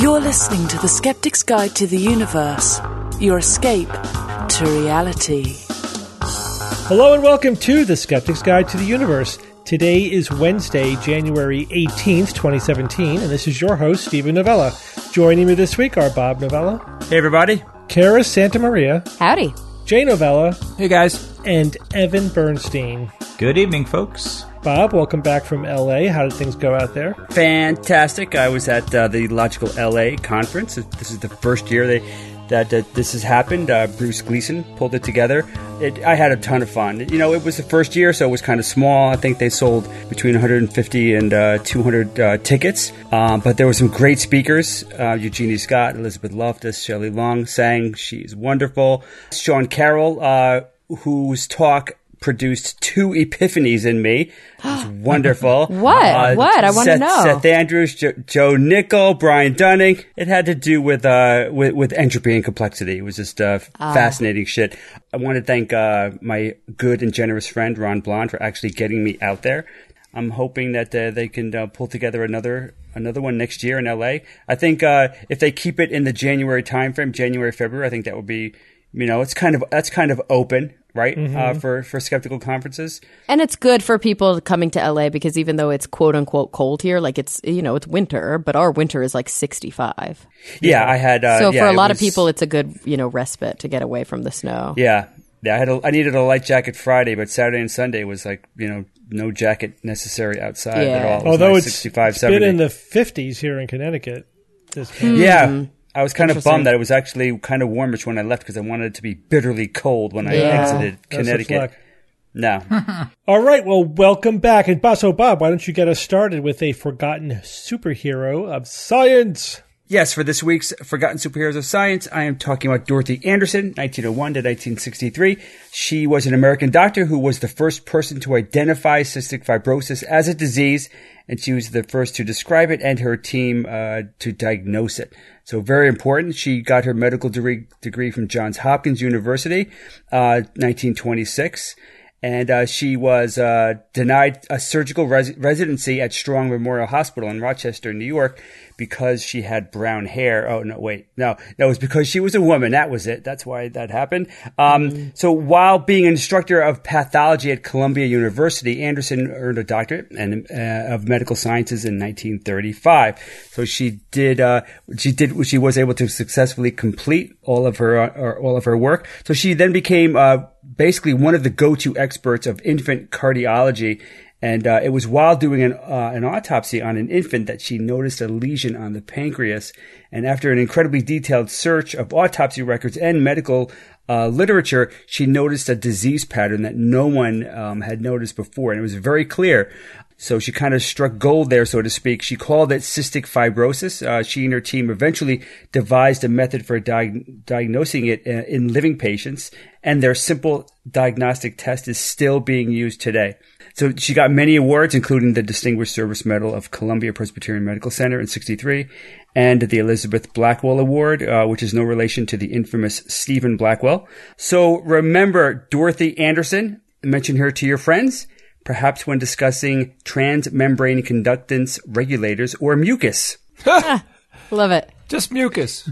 You're listening to The Skeptic's Guide to the Universe, your escape to reality. Hello and welcome to The Skeptic's Guide to the Universe. Today is Wednesday, January 18th, 2017, and this is your host, Steven Novella. Joining me this week are Bob Novella, Hey, everybody. Cara Santa Maria, Howdy. Jay Novella, Hey guys. And Evan Bernstein. Good evening, folks. Bob, welcome back from LA. How did things go out there? Fantastic. I was at uh, the Logical LA conference. This is the first year they, that uh, this has happened. Uh, Bruce Gleason pulled it together. It, I had a ton of fun. You know, it was the first year, so it was kind of small. I think they sold between 150 and uh, 200 uh, tickets. Um, but there were some great speakers. Uh, Eugenie Scott, Elizabeth Loftus, Shelley Long sang. She's wonderful. Sean Carroll, uh, whose talk produced two epiphanies in me. It was wonderful. What? What? I wanna know. Seth Andrews, jo- Joe Nickell, Brian Dunning. It had to do with uh with, with entropy and complexity. It was just uh, Ah. fascinating shit. I want to thank uh, my good and generous friend Ron Blond for actually getting me out there. I'm hoping that uh, they can uh, pull together another another one next year in LA. I think uh, if they keep it in the January timeframe, January February, I think that would be you know it's kind of that's kind of open. Right uh, for for skeptical conferences, And it's good for people coming to LA because even though it's quote unquote cold here, like it's, you know, it's winter, but our winter is like 65. yeah. I had uh, so yeah, for a it lot of people, it's a good, you know, respite to get away from the snow. Yeah, yeah. I had a, I needed a light jacket Friday, but Saturday and Sunday was like you know no jacket necessary outside Yeah. at all. It was Although nice, it's, 65, it's been in the 50s here in Connecticut. This past- yeah. I was kind of bummed that it was actually kind of warmish when I left because I wanted it to be bitterly cold when I Yeah. exited That's Connecticut. No, All right, well, welcome back. And Bob- so, oh, Bob, why don't you get us started with a forgotten superhero of science? Yes, for this week's Forgotten Superheroes of Science, I am talking about Dorothy Andersen, 1901 to 1963. She was an American doctor who was the first person to identify cystic fibrosis as a disease, and she was the first to describe it and her team uh, to diagnose it. So very important. She got her medical degree, from Johns Hopkins University, uh, 1926 and uh, she was uh, denied a surgical res- residency at Strong Memorial Hospital in Rochester, New York, because she had brown hair. Oh no, wait, no, that was because she was a woman. That was it. That's why that happened. Um, So while being an instructor of pathology at Columbia University, Andersen earned a doctorate and uh, of medical sciences in 1935. So she did. Uh, she did. She was able to successfully complete all of her uh, all of her work. So she then became. Uh, basically one of the go-to experts of infant cardiology. And uh, it was while doing an, uh, an autopsy on an infant that she noticed a lesion on the pancreas. And after an incredibly detailed search of autopsy records and medical uh, literature, she noticed a disease pattern that no one um, had noticed before. And it was very clear. So she kind of struck gold there, so to speak. She called it cystic fibrosis. Uh, she and her team eventually devised a method for diag- diagnosing it uh, in living patients, and their simple diagnostic test is still being used today. So she got many awards, including the Distinguished Service Medal of Columbia Presbyterian Medical Center in 63 and the Elizabeth Blackwell Award, uh, which is no relation to the infamous Stephen Blackwell. So remember Dorothy Andersen, mention her to your friends perhaps when discussing transmembrane conductance regulators or mucus. Love it. Just mucus.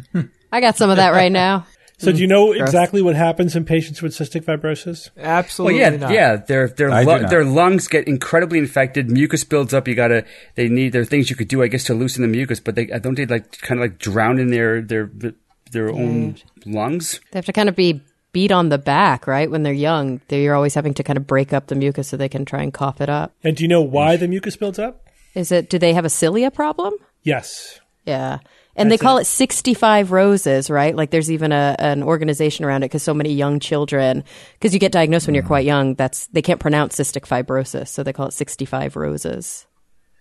I got some of that right now. So, do you mm. know exactly what happens in patients with cystic fibrosis? Well, Absolutely yeah, not. yeah, their their lu- not. their lungs get incredibly infected. Mucus builds up. You gotta. They need. There are things you could do, I guess, to loosen the mucus, but they don't they like kind of like drown in their their their own lungs. They have to kind of be beat on the back, right? When they're young, they you're always having to kind of break up the mucus so they can try and cough it up. And do you know why the mucus builds up? Is it, do they have a cilia problem? Yes. Yeah. And they call it 65 roses, right? Like there's even a, an organization around it because so many young children, because you get diagnosed when you're quite young, that's, they can't pronounce cystic fibrosis. So they call it 65 roses.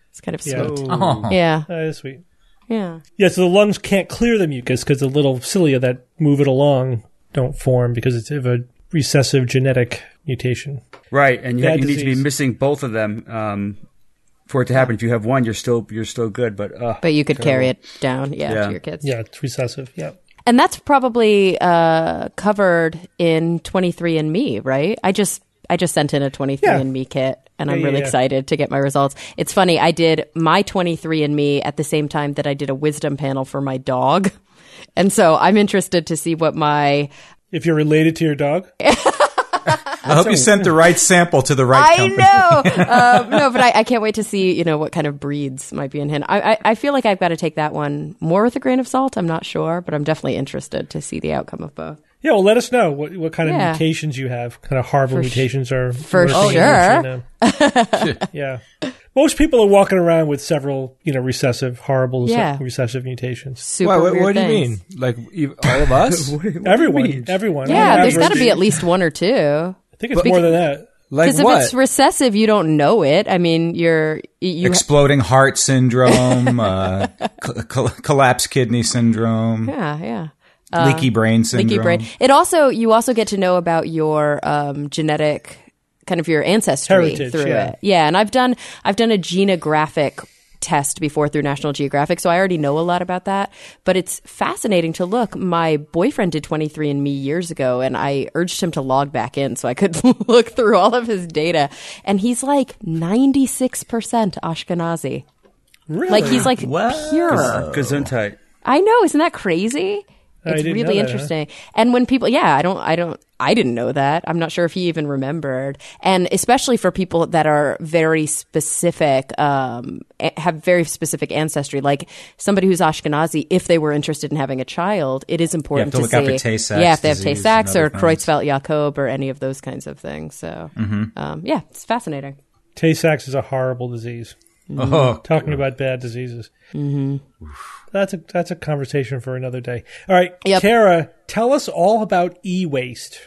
It's kind of Yeah. sweet. Oh. Yeah. That is sweet. Yeah. Yeah, so the lungs can't clear the mucus because the little cilia that move it along don't form because it's of a recessive genetic mutation. Right, and you, you need to be missing both of them um, for it to happen. If you have one, you're still you're still good. But uh, But you could carry it down, yeah, Yeah. to your kids. Yeah, it's recessive. Yeah. And that's probably uh, covered in 23andMe, right? I just I just sent in a 23andMe kit. and I'm Yeah, really yeah. excited to get my results. It's funny, I did my 23andMe at the same time that I did a wisdom panel for my dog. And so I'm interested to see what my If you're related to your dog, I hope you sent the right sample to the right I company. know. um, no, but I, I can't wait to see, you know, what kind of breeds might be in him. I, I, I feel like I've got to take that one more with a grain of salt. I'm not sure, but I'm definitely interested to see the outcome of both. yeah. Well, let us know what what kind of Yeah. mutations you have. Kind of horrible mutations are for sure. you know. yeah. Most people are walking around with several, you know, recessive, horrible Yeah. recessive mutations. Super Why, what, what do you mean? Like all of us? Everyone, everyone. Yeah, there's got to be at least one or two. I think it's more than that. like Because if what? it's recessive, you don't know it. I mean, you're you. Exploding heart syndrome, uh, col- col- collapsed kidney syndrome, yeah, yeah. leaky brain syndrome. Leaky brain. It also you also get to know about your um, genetic kind of your ancestry Heritage, through yeah. it. Yeah, and I've done I've done a genographic test before through National Geographic, so I already know a lot about that. But it's fascinating to look. My boyfriend did 23andMe years ago, and I urged him to log back in so I could look through all of his data, and he's like 96 percent Ashkenazi. Really? Like he's like What? pure. Gesundheit. I know, isn't that crazy? It's really that, huh? interesting. And when people, yeah, I don't, I don't, I didn't know that. I'm not sure if he even remembered. And especially for people that are very specific, um, have very specific ancestry, like somebody who's Ashkenazi, if they were interested in having a child, it is important to look see. out for yeah, if they have Tay-Sachs or other things. Creutzfeldt-Jakob or any of those kinds of things. So, Mm-hmm. um, yeah, it's fascinating. Tay Sachs is a horrible disease. Oh, Talking about bad diseases. Mm-hmm. That's a that's a conversation for another day. All right, Yep. Cara, tell us all about e-waste.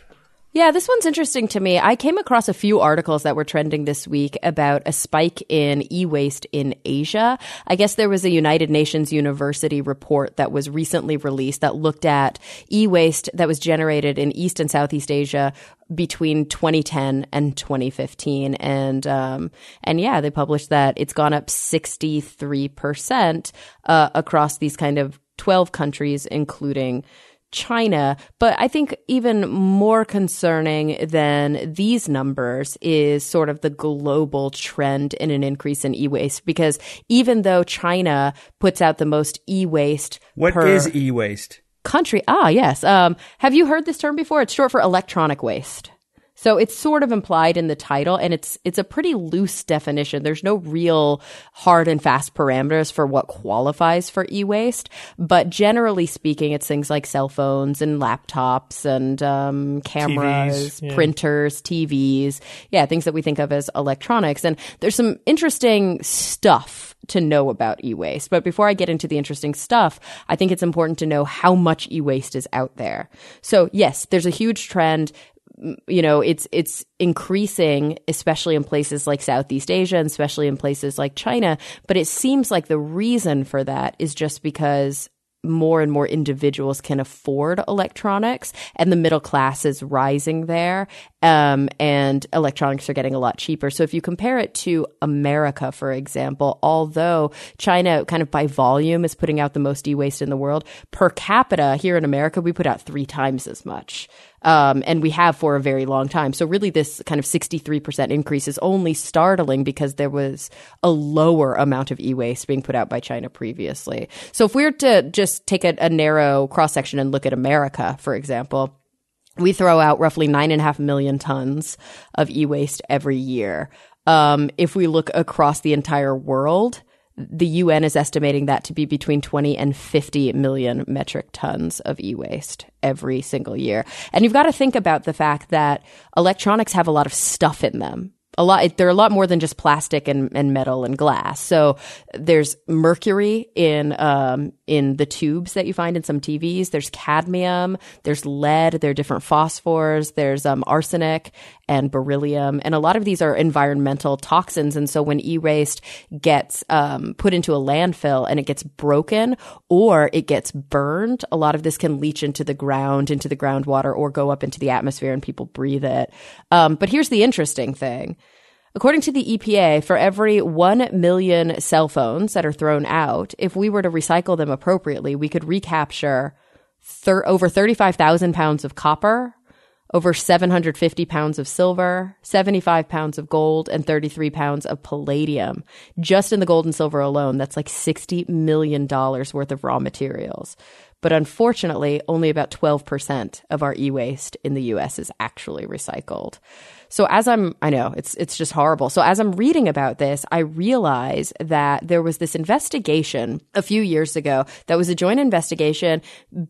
Yeah, this one's interesting to me. I came across a few articles that were trending this week about a spike in e waste in Asia. I guess there was a United Nations University report that was recently released that looked at e waste that was generated in East and Southeast Asia between 2010 and 2015 and um and yeah they published that it's gone up 63% uh, across these kind of 12 countries including China. But I think even more concerning than these numbers is sort of the global trend in an increase in e-waste because even though China puts out the most e-waste What is e-waste? country, ah, yes. Um, have you heard this term before? It's short for electronic waste. So it's sort of implied in the title and it's it's a pretty loose definition. There's no real hard and fast parameters for what qualifies for e-waste, but generally speaking it's things like cell phones and laptops and um, cameras, TVs, yeah. printers, TVs. Yeah, things that we think of as electronics and there's some interesting stuff to know about e-waste. But before I get into the interesting stuff, I think it's important to know how much e-waste is out there. So yes, there's a huge trend you know it's it's increasing especially in places like southeast asia and especially in places like china. But it seems like the reason for that is just because more and more individuals can afford electronics and the middle class is rising there um, and electronics are getting a lot cheaper. So if you compare it to america for example although china kind of by volume is putting out the most e-waste in the world per capita here in america we put out three times as much um, and we have for a very long time. So really, this kind of 63% increase is only startling because there was a lower amount of e-waste being put out by China previously. So if we were to just take a, a narrow cross section and look at America, for example, we throw out roughly nine and a half million tons of e-waste every year. Um, if we look across the entire world, the UN is estimating that to be between 20 and 50 million metric tons of e-waste every single year. And you've got to think about the fact that electronics have a lot of stuff in them. A lot, they're a lot more than just plastic and, and metal and glass. So there's mercury in, um, in the tubes that you find in some TVs. There's cadmium, there's lead, there are different phosphors, there's, um, arsenic and beryllium. And a lot of these are environmental toxins. And so when e-waste gets, um, put into a landfill and it gets broken or it gets burned, a lot of this can leach into the ground, into the groundwater or go up into the atmosphere and people breathe it. Um, but here's the interesting thing. According to the EPA, for every 1 million cell phones that are thrown out, if we were to recycle them appropriately, we could recapture thir- over 35,000 pounds of copper, over 750 pounds of silver, 75 pounds of gold, and 33 pounds of palladium. Just in the gold and silver alone, that's like $60 million worth of raw materials. But unfortunately, only about 12% of our e-waste in the US is actually recycled. So as I'm, I know it's, it's just horrible. So as I'm reading about this, I realize that there was this investigation a few years ago that was a joint investigation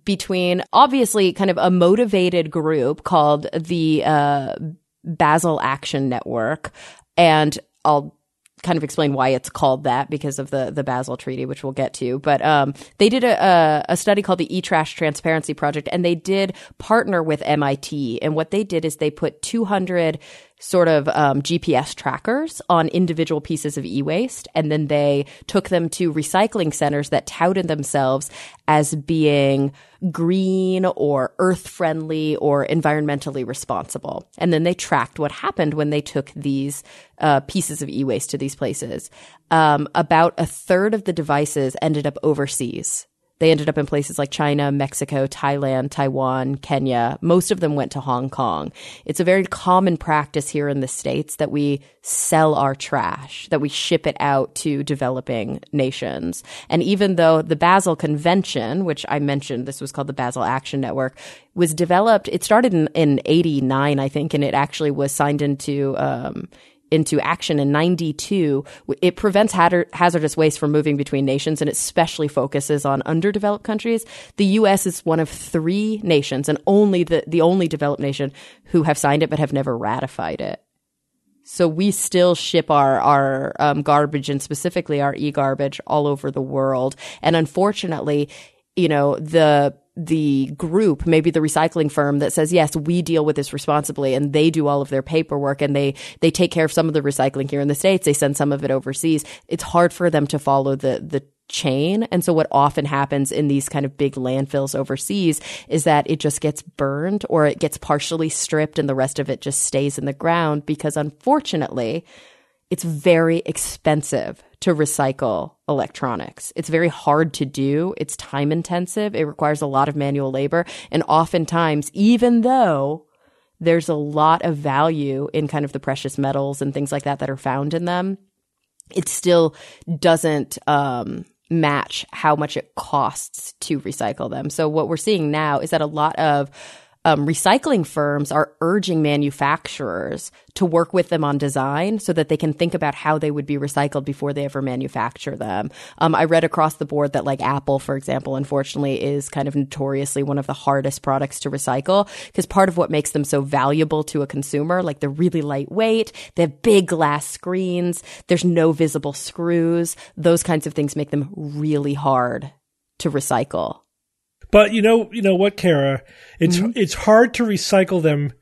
between obviously kind of a motivated group called the, uh, Basel Action Network. And I'll kind of explain why it's called that because of the the Basel Treaty, which we'll get to. But um, they did a, a study called the E-Trash Transparency Project, and they did partner with MIT. And what they did is they put 200 sort of um, GPS trackers on individual pieces of e-waste, and then they took them to recycling centers that touted themselves as being green or earth friendly or environmentally responsible. And then they tracked what happened when they took these uh, pieces of e-waste to these places. Um, about a third of the devices ended up overseas. They ended up in places like China, Mexico, Thailand, Taiwan, Kenya. Most of them went to Hong Kong. It's a very common practice here in the States that we sell our trash, that we ship it out to developing nations. And even though the Basel Convention, which I mentioned, this was called the Basel Action Network, was developed, it started in, in 89, I think, and it actually was signed into, um, into action in 92, it prevents hazardous waste from moving between nations and it especially focuses on underdeveloped countries. The U.S. is one of three nations and only the, the only developed nation who have signed it but have never ratified it. So we still ship our our um, garbage and specifically our e-garbage all over the world. And unfortunately, you know, the the group, maybe the recycling firm that says, yes, we deal with this responsibly and they do all of their paperwork and they, they take care of some of the recycling here in the States. They send some of it overseas. It's hard for them to follow the, the chain. And so what often happens in these kind of big landfills overseas is that it just gets burned or it gets partially stripped and the rest of it just stays in the ground because unfortunately, it's very expensive to recycle electronics. It's very hard to do. It's time intensive. It requires a lot of manual labor. And oftentimes, even though there's a lot of value in kind of the precious metals and things like that that are found in them, it still doesn't, um, match how much it costs to recycle them. So what we're seeing now is that a lot of um, recycling firms are urging manufacturers to work with them on design so that they can think about how they would be recycled before they ever manufacture them. Um, I read across the board that like Apple, for example, unfortunately is kind of notoriously one of the hardest products to recycle because part of what makes them so valuable to a consumer, like they're really lightweight, they have big glass screens, there's no visible screws. Those kinds of things make them really hard to recycle. But you know, you know what, Cara? It's mm-hmm. it's hard to recycle them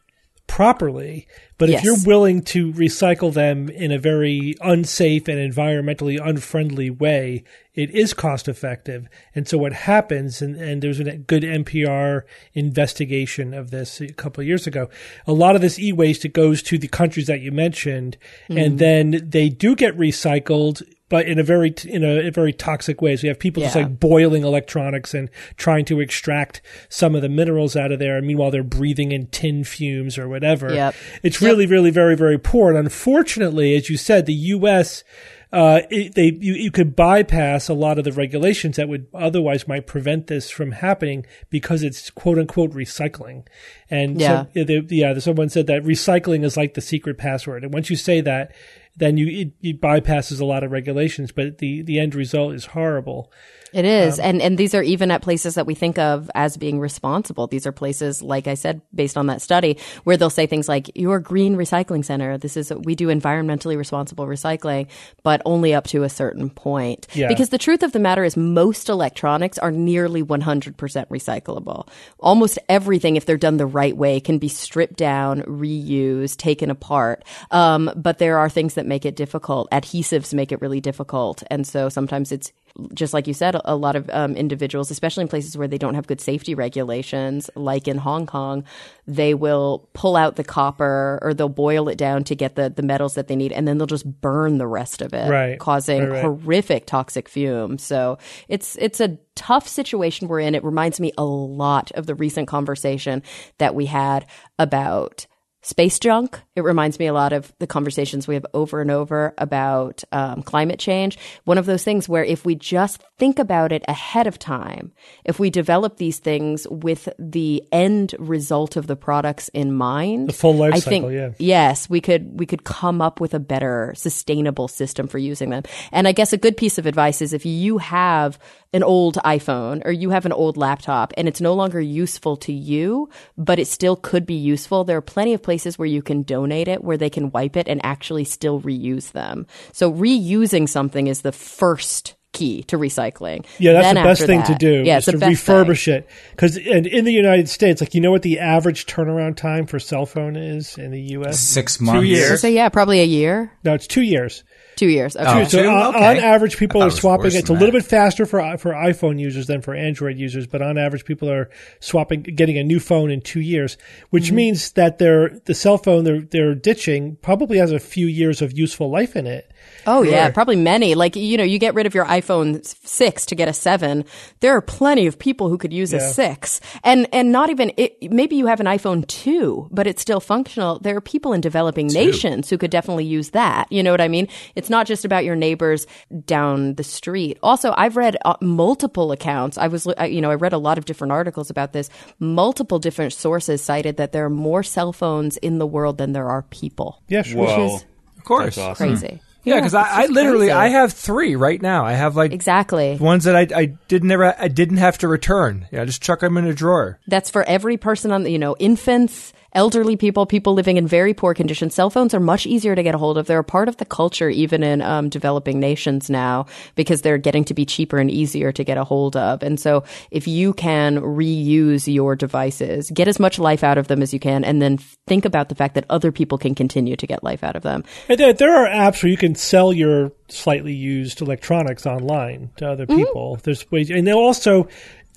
properly. But yes. if you're willing to recycle them in a very unsafe and environmentally unfriendly way, it is cost effective. And so what happens, and, and there's a good NPR investigation of this a couple of years ago, a lot of this e-waste, it goes to the countries that you mentioned, mm-hmm. and then they do get recycled but in a very in a, a, very toxic way. So you have people yeah. just like boiling electronics and trying to extract some of the minerals out of there. And meanwhile, they're breathing in tin fumes or whatever. Yep. It's really, yep. really, very, very poor. And unfortunately, as you said, the U.S. Uh, it, they you, you could bypass a lot of the regulations that would otherwise might prevent this from happening because it's quote unquote recycling. And yeah, so, yeah, yeah, someone said that recycling is like the secret password. And once you say that, then you it, it bypasses a lot of regulations, but the the end result is horrible. It is. Um, and and these are even at places that we think of as being responsible. These are places like I said based on that study where they'll say things like your green recycling center this is we do environmentally responsible recycling but only up to a certain point. Yeah. Because the truth of the matter is most electronics are nearly 100% recyclable. Almost everything if they're done the right way can be stripped down, reused, taken apart. Um, but there are things that make it difficult. Adhesives make it really difficult. And so sometimes it's just like you said, a lot of um, individuals, especially in places where they don't have good safety regulations, like in Hong Kong, they will pull out the copper or they'll boil it down to get the, the metals that they need, and then they'll just burn the rest of it, Right. causing Right, right. horrific toxic fumes. So it's it's a tough situation we're in. It reminds me a lot of the recent conversation that we had about space junk. It reminds me a lot of the conversations we have over and over about um, climate change. One of those things where if we just think about it ahead of time, if we develop these things with the end result of the products in mind, The full life I cycle, think, yeah. Yes, we could we could come up with a better sustainable system for using them. And I guess a good piece of advice is if you have an old iPhone or you have an old laptop and it's no longer useful to you, but it still could be useful, there are plenty of places where you can donate it where they can wipe it and actually still reuse them. So reusing something is the first key to recycling. Yeah, that's Then the best after thing to do. Yeah, is it's the to best thing. refurbish it. Because and in the United States, like you know what the average turnaround time for cell phone is in the U.S. Six months. years. So yeah, probably a year, No, it's two years. Two years. Okay. Oh. So Two? on, Okay. on average, people are swapping it. It's a little that. bit faster for for iPhone users than for Android users, but on average, people are swapping, getting a new phone in two years, which Mm-hmm. means that their the cell phone they're they're ditching probably has a few years of useful life in it. Oh yeah, probably many. Like you know, you get rid of your iPhone six to get a seven. There are plenty of people who could use a six, and and not even it, maybe you have an iPhone two, but it's still functional. There are people in developing nations who could definitely use that. You know what I mean? It's not just about your neighbors down the street. Also, I've read uh, multiple accounts. I was, I- you know, I read a lot of different articles about this. Multiple different sources cited that there are more cell phones in the world than there are people. Yeah, sure. Whoa. is Of course. That's awesome. Crazy. Yeah, because it's I, I literally crazy. I have three right now. I have like exactly. ones that I I did never I didn't have to return. Yeah, I just chuck them in a drawer. That's for every person on the, you know, infants, elderly people, people living in very poor conditions. Cell phones are much easier to get a hold of. They're a part of the culture, even in um, developing nations now, because they're getting to be cheaper and easier to get a hold of. And so if you can reuse your devices, get as much life out of them as you can, and then think about the fact that other people can continue to get life out of them. And there, there are apps where you can sell your slightly used electronics online to other Mm-hmm. people. There's ways, and also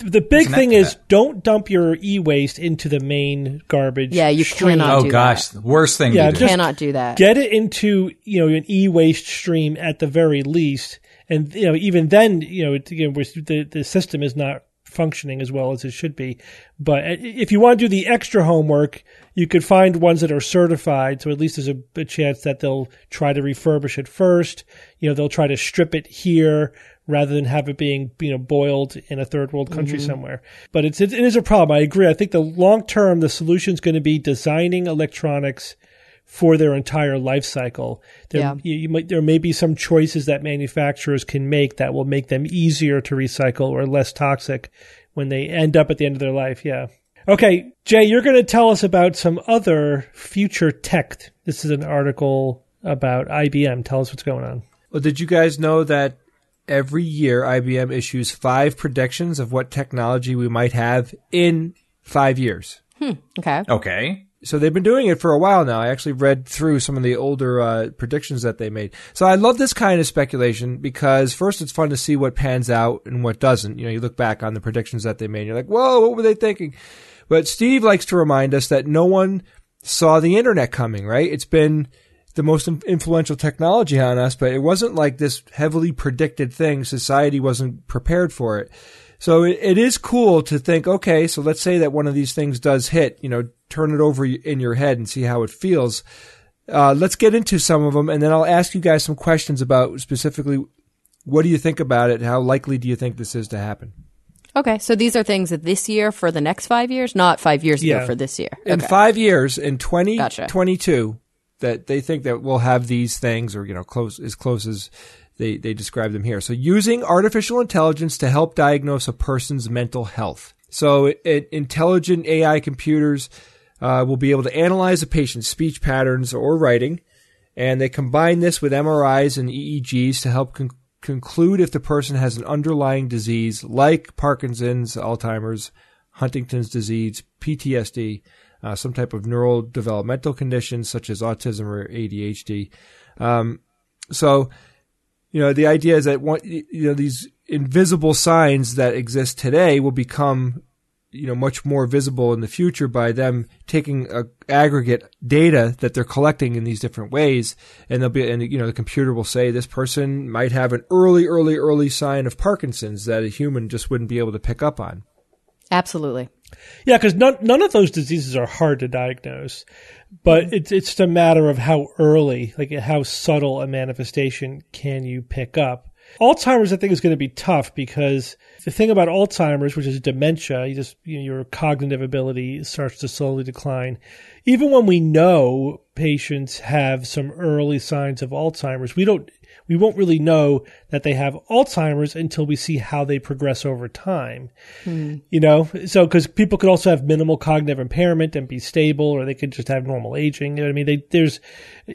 the big thing app for is don't dump your e-waste into the main garbage. Yeah, you stream. cannot Oh do gosh, that. the worst thing Yeah, to do. Cannot do that. Get it into you know an e-waste stream at the very least, and you know even then you know, it, you know the the system is not functioning as well as it should be. But uh, if you want to do the extra homework, you could find ones that are certified. So at least there's a, a chance that they'll try to refurbish it first. You know, they'll try to strip it here rather than have it being you know boiled in a third world country mm-hmm. somewhere. But it's it, it is a problem. I agree. I think the long term the solution is going to be designing electronics for their entire life cycle. There, Yeah. you, you might, there may be some choices that manufacturers can make that will make them easier to recycle or less toxic when they end up at the end of their life. Yeah. Okay, Jay, you're going to tell us about some other future tech. This is an article about IBM. Tell us what's going on. Well, did you guys know that every year IBM issues five predictions of what technology we might have in five years? Okay. Okay. So they've been doing it for a while now. I actually read through some of the older uh, predictions that they made. So I love this kind of speculation because first it's fun to see what pans out and what doesn't. You know, you look back on the predictions that they made, and you're like, "Whoa, what were they thinking?" But Steve likes to remind us that no one saw the internet coming. Right? It's been the most influential technology on us, but it wasn't like this heavily predicted thing. Society wasn't prepared for it. So it, it is cool to think, okay, so let's say that one of these things does hit, you know, turn it over in your head and see how it feels. Uh, let's get into some of them, and then I'll ask you guys some questions about specifically what do you think about it? How likely do you think this is to happen? Okay. So these are things that this year for the next five years, not five years Yeah. ago for this year. In five years, in Gotcha. 2022, that they think that we'll have these things, or you know, close as close as they they describe them here. So, using artificial intelligence to help diagnose a person's mental health. So, it, intelligent AI computers uh, will be able to analyze a patient's speech patterns or writing, and they combine this with MRIs and EEGs to help con- conclude if the person has an underlying disease like Parkinson's, Alzheimer's, Huntington's disease, PTSD, uh, some type of neurodevelopmental condition such as autism or ADHD. Um, so You know, the idea is that one, you know these invisible signs that exist today will become you know much more visible in the future by them taking a aggregate data that they're collecting in these different ways and they'll be and you know the computer will say this person might have an early early early sign of parkinson's that a human just wouldn't be able to pick up on Absolutely. Yeah, because none none of those diseases are hard to diagnose, but mm. it's it's a matter of how early, like how subtle a manifestation can you pick up. Alzheimer's, I think, is going to be tough because the thing about Alzheimer's, which is dementia, you just you know, your cognitive ability starts to slowly decline. Even when we know patients have some early signs of Alzheimer's, we don't we won't really know that they have Alzheimer's until we see how they progress over time. Hmm. You know, so because people could also have minimal cognitive impairment and be stable, or they could just have normal aging. You know what I mean, they, there's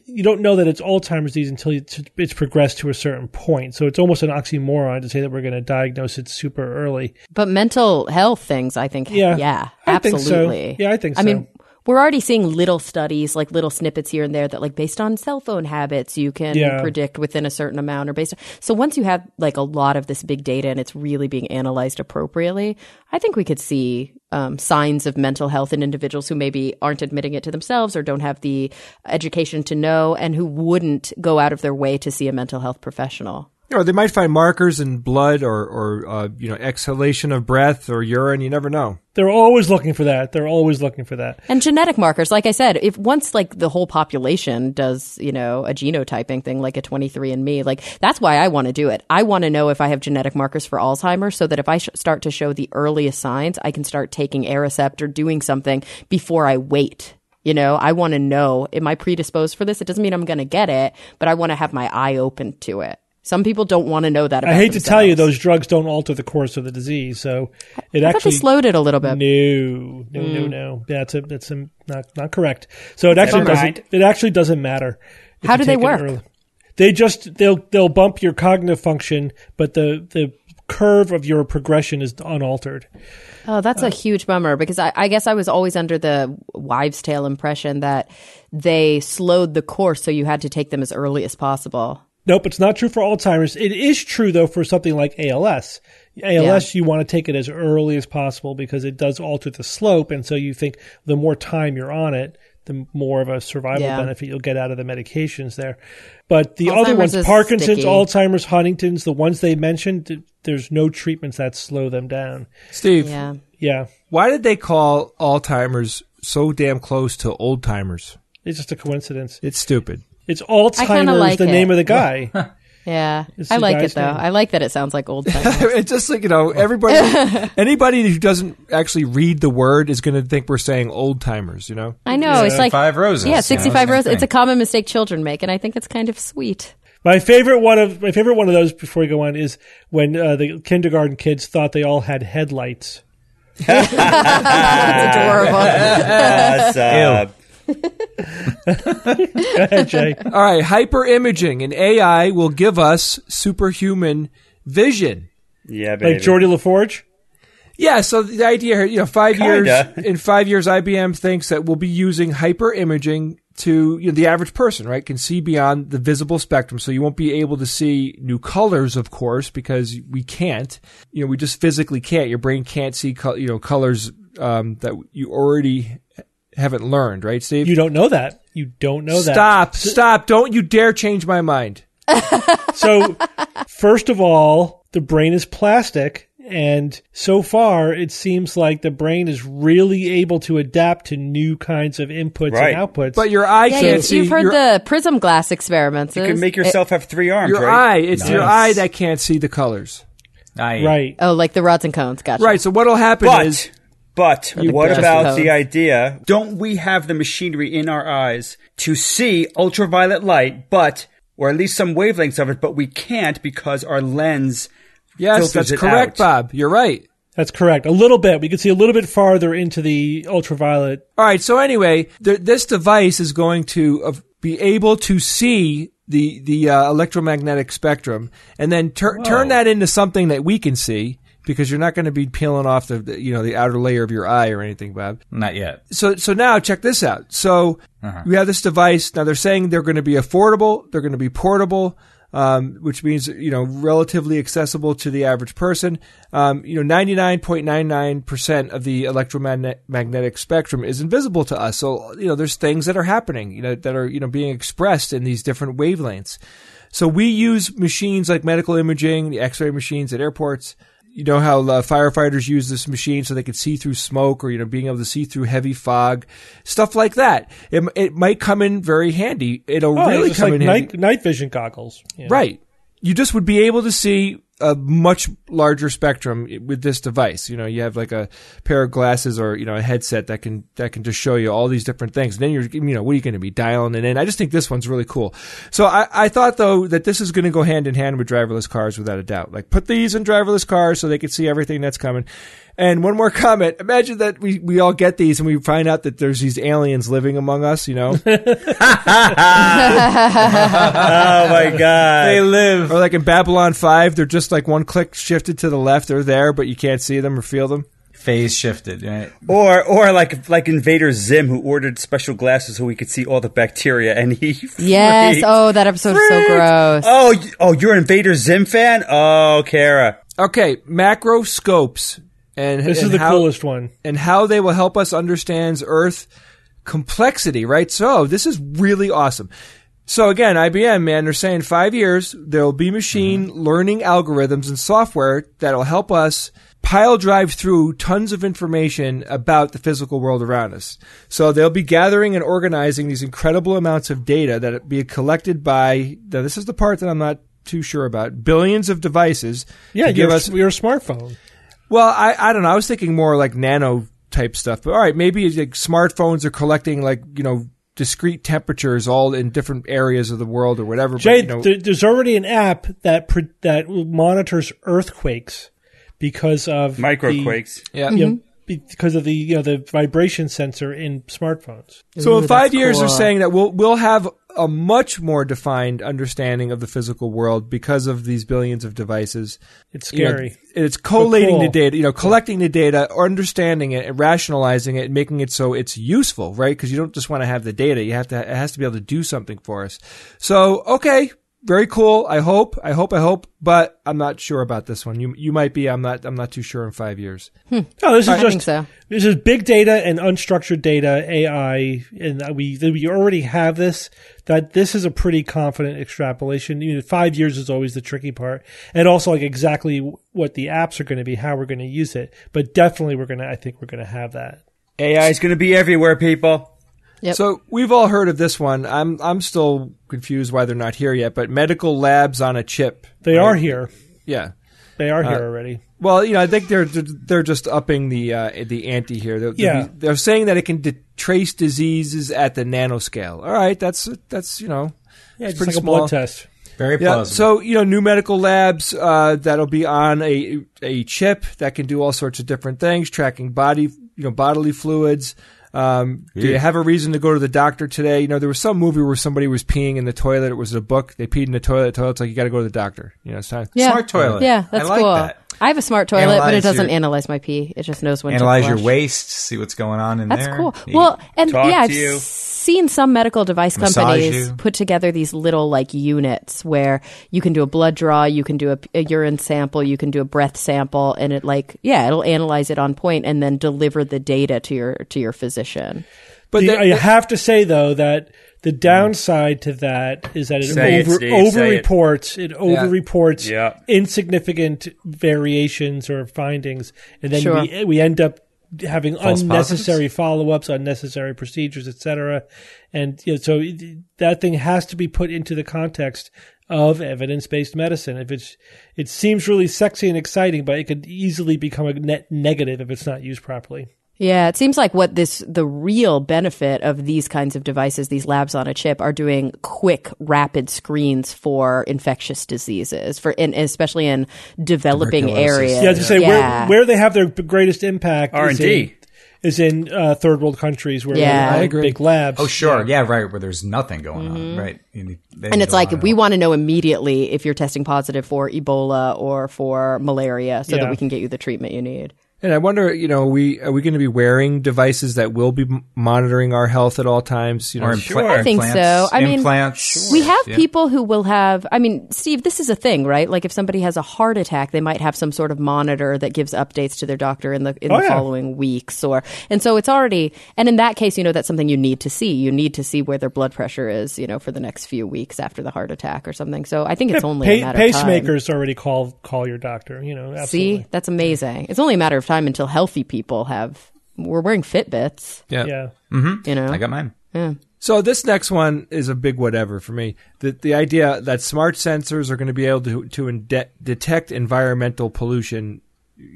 you don't know that it's Alzheimer's disease until it's, it's progressed to a certain point. So it's almost an oxymoron to say that we're going to diagnose it super early. But mental health things, I think, Yeah, yeah, I think so. absolutely. Yeah, I think so. I mean, we're already seeing little studies, like little snippets here and there, that like based on cell phone habits, you can Yeah. predict within a certain amount, or based. On, so once you have like a lot of this big data and it's really being analyzed appropriately, I think we could see um, signs of mental health in individuals who maybe aren't admitting it to themselves or don't have the education to know, and who wouldn't go out of their way to see a mental health professional. Or they might find markers in blood or or uh, you know exhalation of breath or urine you never know They're always looking for that. They're always looking for that. And genetic markers, like I said, if once like the whole population does, you know, a genotyping thing like a 23andMe, like that's why I want to do it. I want to know if I have genetic markers for Alzheimer's so that if I sh- start to show the earliest signs, I can start taking Aricept or doing something before I wait. You know, I want to know, am I predisposed for this? It doesn't mean I'm going to get it, but I want to have my eye open to it. Some people don't want to know that about I hate to tell you, those drugs don't alter the course of the disease. So it I actually they slowed it a little bit. No, no, Mm. no, no. That's a, that's a, not not correct. So it actually doesn't. It actually doesn't matter. How do they work? early. They just they'll they'll bump your cognitive function, but the the curve of your progression is unaltered. Oh, that's Uh, a huge bummer because I, I guess I was always under the wives' tale impression that they slowed the course so you had to take them as early as possible. Nope, it's not true for Alzheimer's. It is true though for something like ALS. ALS, you want to take it as early as possible because it does alter the slope, and so you think the more time you're on it, the more of a survival Yeah. benefit you'll get out of the medications there. But the other ones, Parkinson's, sticky. Alzheimer's, Huntington's, the ones they mentioned, there's no treatments that slow them down. steve Yeah. Yeah, why did they call alzheimer's so damn close to old timers it's just a coincidence. it's stupid It's kinda Alzheimer's, like the it. name of the guy. Yeah. It's I like it though. name. I like that it sounds like old time. it's just like you know everybody anybody who doesn't actually read the word is going to think we're saying old timers you know I know. it's like Five roses. Yeah, you know, 65 same roses. It's a common mistake children make, and I think it's kind of sweet. My favorite one of my favorite one of those before we go on is when uh, the kindergarten kids thought they all had headlights. It's adorable. That's, uh, Go ahead, Jay. all right hyperimaging and ai will give us superhuman vision yeah, baby. like Jordy LaForge. Yeah, so the idea here, you know, five Kinda. years in five years, IBM thinks that we'll be using hyper imaging to you know, the average person, right, can see beyond the visible spectrum. So you won't be able to see new colors, of course, because we can't. You know, we just physically can't. Your brain can't see, col- you know, colors um, that you already haven't learned, right, Steve? You don't know that. You don't know that. stop, stop! Don't you dare change my mind. So, first of all, the brain is plastic. And so far, it seems like the brain is really able to adapt to new kinds of inputs Right. and outputs. But your eye Yeah, can't you, see. you've heard your, the prism glass experiments. You can make yourself have three arms, your right? eye. It's your eye that can't see the colors. I, right. oh, like the rods and cones. Gotcha. Right. So what'll happen is. But, but what about cones. the idea? Don't we have the machinery in our eyes to see ultraviolet light, but or at least some wavelengths of it, but we can't because our lens Yes, that's it correct, out. Bob. You're right. That's correct. A little bit. We can see a little bit farther into the ultraviolet. All right. So anyway, th- this device is going to uh, be able to see the the uh, electromagnetic spectrum, and then tur- turn that into something that we can see. Because you're not going to be peeling off the, you know the outer layer of your eye or anything, Bob. Not yet. So so now check this out. So we have this device. Now they're saying they're going to be affordable. They're going to be portable. um, which means you know relatively accessible to the average person. Um, you know, ninety nine point nine nine percent of the electromagnetic spectrum is invisible to us. So you know, there's things that are happening, you know, that are you know being expressed in these different wavelengths. So we use machines like medical imaging, the X-ray machines at airports you know how uh, firefighters use this machine so they can see through smoke or you know being able to see through heavy fog stuff like that it, it might come in very handy it'll Oh, really come like in night, handy night vision goggles. Yeah. right you just would be able to see a much larger spectrum with this device. You know, you have like a pair of glasses or you know a headset that can that can just show you all these different things. And then you're you know what are you going to be dialing it in? I just think this one's really cool. So I, I thought though that this is going to go hand in hand with driverless cars without a doubt. Like put these in driverless cars so they can see everything that's coming. And one more comment. Imagine that we, we all get these and we find out that there's these aliens living among us, you know? Oh my god. They live. Or like in Babylon 5, they're just like one click shifted to the left. They're there, but you can't see them or feel them. Phase shifted, right? Or, or like like Invader Zim, who ordered special glasses so he could see all the bacteria, and he Yes. freaked. Oh, that episode is so gross. Oh, oh, you're an Invader Zim fan? Oh, Cara. Okay, macroscopes. And, This and is the how, coolest one. And how they will help us understand Earth complexity, right? So this is really awesome. So again, IBM, man, they're saying five years, there'll be machine mm-hmm. learning algorithms and software that'll help us pile drive through tons of information about the physical world around us. So they'll be gathering and organizing these incredible amounts of data that be collected by, now this is the part that I'm not too sure about, billions of devices Yeah, to give us your smartphone. Well, I, I don't know. I was thinking more like nano type stuff. But all right, maybe like smartphones are collecting like you know discrete temperatures all in different areas of the world or whatever. Jay, but, you know, there, there's already an app that pre- that monitors earthquakes because of the- Microquakes. yeah. you know, mm-hmm. because of the you know the vibration sensor in smartphones. So Ooh, in five that's years, they're saying that we'll we'll have a much more defined understanding of the physical world because of these billions of devices. It's You know, scary. it's collating cool. the data, you know, collecting the data, understanding it, and rationalizing it, and making it so it's useful, right? Because you don't just want to have the data; you have to. It has to be able to do something for us. So, okay, very cool. I hope, I hope, I hope, but I'm not sure about this one. You you might be. I'm not. I'm not too sure in five years. Oh, this is I just think so. this is big data and unstructured data AI, and we we already have this. That this is a pretty confident extrapolation. You know, five years is always the tricky part, and also like exactly what the apps are going to be, how we're going to use it. But definitely, we're going to. I think we're going to have that. AI is going to be everywhere, people. Yep. So we've all heard of this one. I'm I'm still confused why they're not here yet. But medical labs on a chip. They right? are here. Yeah. They are Uh, here already. Well, you know, I think they're they're just upping the uh, the ante here. They're, Yeah. they're saying that it can de- trace diseases at the nanoscale. All right, that's that's you know, Yeah, it's just like pretty a small. blood test. Very Yeah. plausible. So you know, new medical labs uh, that'll be on a a chip that can do all sorts of different things, tracking body you know bodily fluids. Um, do you have a reason to go to the doctor today? You know, there was some movie where somebody was peeing in the toilet. It was a book. They peed in the toilet. The toilet's like you got to go to the doctor. You know, it's time. Yeah. Smart toilet. Yeah, I that's like cool. that. I have a smart toilet, but it doesn't your- analyze my pee. It just knows when Analyze to Analyze your waste, see what's going on in That's there. That's cool. Neat. Well, and Talk yeah, to I've you. seen some medical device Massage companies you. put together these little like units where you can do a blood draw, you can do a, a urine sample, you can do a breath sample, and it like yeah, it'll analyze it on point and then deliver the data to your to your physician. But The- they- I have to say though that the mm. downside to that is that it Say it, over Steve, over say it. it over reports Yeah. insignificant variations or findings, and then Sure. we we end up having False unnecessary follow ups, unnecessary procedures, etc. And you know, so that thing has to be put into the context of evidence based medicine. If it's it seems really sexy and exciting, but it could easily become a net negative if it's not used properly. Yeah, it seems like what this the real benefit of these kinds of devices, these labs on a chip, are doing quick, rapid screens for infectious diseases, for in, especially in developing areas. Yeah, to say Yeah. where where they have their greatest impact is R&D. in, is in uh, third world countries where Yeah. they I have agree. big labs. Oh, sure. Yeah, right. Where there's nothing going on. Right. Need- they Mm-hmm. and it's like we want to know immediately if you're testing positive for Ebola or for malaria, so Yeah. that we can get you the treatment you need. And I wonder, you know, we are we going to be wearing devices that will be monitoring our health at all times? You know, Or impla- Sure. I think implants- so. I mean, implants. We have Yeah. people who will have. I mean, Steve, this is a thing, right? Like if somebody has a heart attack, they might have some sort of monitor that gives updates to their doctor in the in Oh, the yeah. following weeks, or and so it's already. And in that case, you know, that's something you need to see. You need to see where their blood pressure is, you know, for the next few weeks after the heart attack or something. So I think it's only a Pa- matter of time. pacemakers already call call your doctor. You know, absolutely. See, that's amazing. It's only a matter of time until healthy people have. We're wearing Fitbits, yeah. Yeah. Mm-hmm. you know. I got mine. So this next one is a big whatever for me. The the idea that smart sensors are going to be able to to inde- detect environmental pollution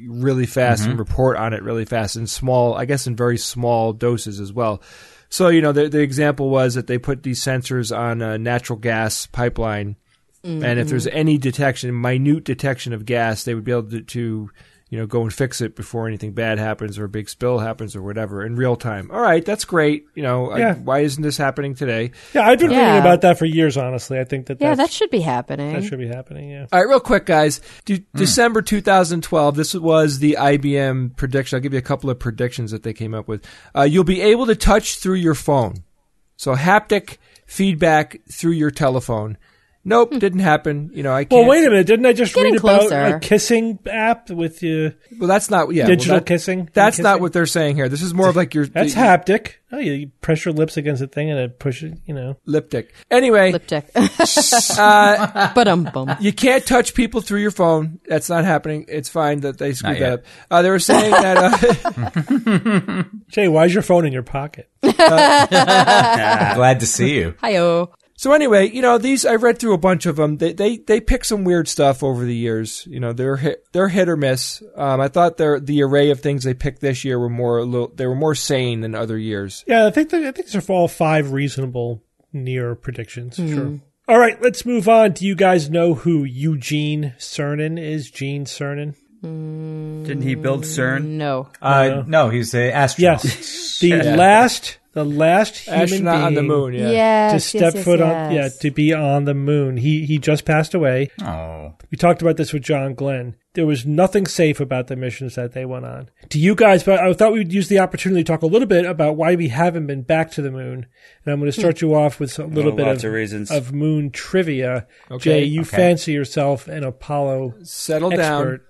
really fast and mm-hmm. report on it really fast in small, I guess, in very small doses as well. So you know the the example was that they put these sensors on a natural gas pipeline, and if mm-hmm. there's any detection, minute detection of gas, they would be able to, to you know go and fix it before anything bad happens or a big spill happens or whatever in real time. All right, that's great. You know, I- why isn't this happening today? Yeah, I've been Yeah. thinking about that for years. Honestly, I think that yeah, that should be happening. that should be happening. Yeah. All right, real quick, guys. De- December 2012. This was the IBM prediction. I'll give you a couple of predictions that they came up with. Uh, you'll be able to touch through your phone, so haptic feedback through your telephone. Nope, didn't happen. You know, I can't. Well, wait a minute. Didn't I just Getting read about closer. a kissing app with you? Well, that's not. Yeah, Digital well, that- kissing? That's not what they're saying here. This is more of like your That's the- haptic. Oh, you, you press your lips against a thing and it pushes. You know. lipstick. Anyway, Lipstick. uh, but um bum. you can't touch people through your phone. That's not happening. It's fine that they screwed that up. Uh, they were saying that. Uh, Jay, why is your phone in your pocket? Glad to see you. Hi-oh. So anyway, you know these. I read through a bunch of them. They they they pick some weird stuff over the years. You know they're hit, they're hit or miss. Um, I thought their the array of things they picked this year were more a little, they were more sane than other years. Yeah, I think that, I think these are all five reasonable near predictions. Sure. All right, let's move on. Do you guys know who Eugene Cernan is? Gene Cernan. Didn't he build CERN? No. Uh, no, he's a astronaut. Yes, the last, the last human Astronaut being on the moon. Yeah. Yes. to step yes, foot on, yes. yeah, to be on the moon. He he just passed away. Oh, We talked about this with John Glenn. There was nothing safe about the missions that they went on. To you guys? But I thought we'd use the opportunity to talk a little bit about why we haven't been back to the moon. And I'm going to hmm. start you off with a little Oh, bit of, of reasons. of moon trivia. Okay. Jay, you Okay. fancy yourself an Apollo Settle down.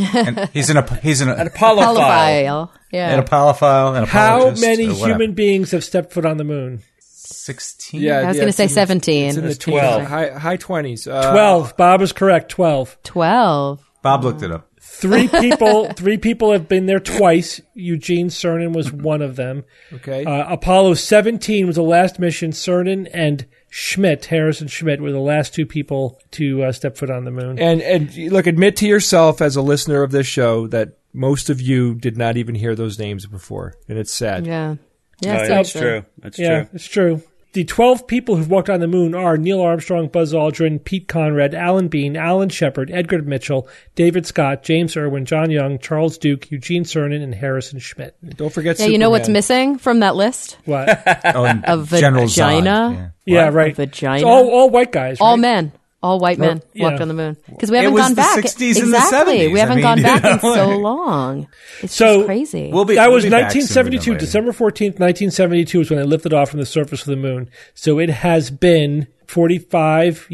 Expert. and he's an Ap- he's an, An Apollo file. Holophile. Yeah. an Apollophile. An How many human beings have stepped foot on the moon? Sixteen. Yeah, I was yeah, going to say in 17. It's in the That's 12. 12. high high twenties. Uh, Twelve. Bob is correct. Twelve. 12. Bob looked it up. Three people. three people have been there twice. Eugene Cernan was one of them. Okay. Uh, Apollo 17 was the last mission. Cernan and Schmitt, Harrison Schmitt, were the last two people to uh, step foot on the moon. and and look, admit to yourself as a listener of this show that most of you did not even hear those names before, and it's sad. Yeah. Oh, Yeah, yeah, that's true. That's yeah, true. it's true. The 12 people who've walked on the moon are Neil Armstrong, Buzz Aldrin, Pete Conrad, Alan Bean, Alan Shepard, Edgar Mitchell, David Scott, James Irwin, John Young, Charles Duke, Eugene Cernan, and Harrison Schmitt. Don't forget. Yeah, you know what's missing from that list? What? Oh, and A General vagina? Zod, yeah, right. vagina? It's all, all white guys. All men. All white men yeah. walked on the moon because we haven't was gone the back. 60s and the exactly, 70s. we haven't mean, gone you back in so long. It's So, just crazy. We'll be. That we'll was be back sooner than 1972. December 14th, 1972 is when they lifted off from the surface of the moon. So it has been 45,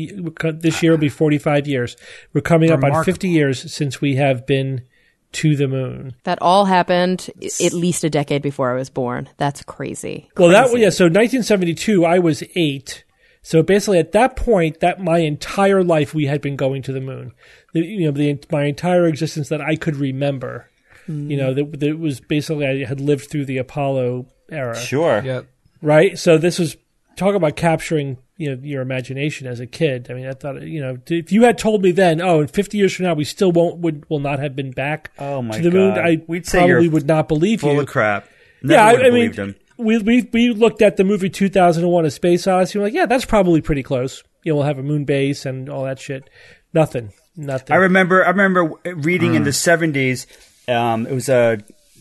this year will be 45 years. We're coming up on 50 years since we have been to the moon. that all happened i- at least a decade before I was born. That's crazy. Well, that, Crazy. yeah, so 1972, I was eight. So basically at that point, that my entire life we had been going to the moon. The, you know, the, my entire existence that I could remember. You know, that, that was basically, I had lived through the Apollo era. Sure. Yeah. right? So this was talk about capturing you know your imagination as a kid. I mean, I thought you know if you had told me then, oh, in fifty years from now we still won't would will not have been back Oh, my to the moon, I We'd say probably you're would not believe Full you. of crap. Never yeah, would I, have I mean, believed him. We we we looked at the movie two thousand and one: A Space Odyssey. We're like, yeah, that's probably pretty close. You know, we'll have a moon base and all that shit. Nothing, nothing. I remember. I remember reading in the seventies. Um, it was a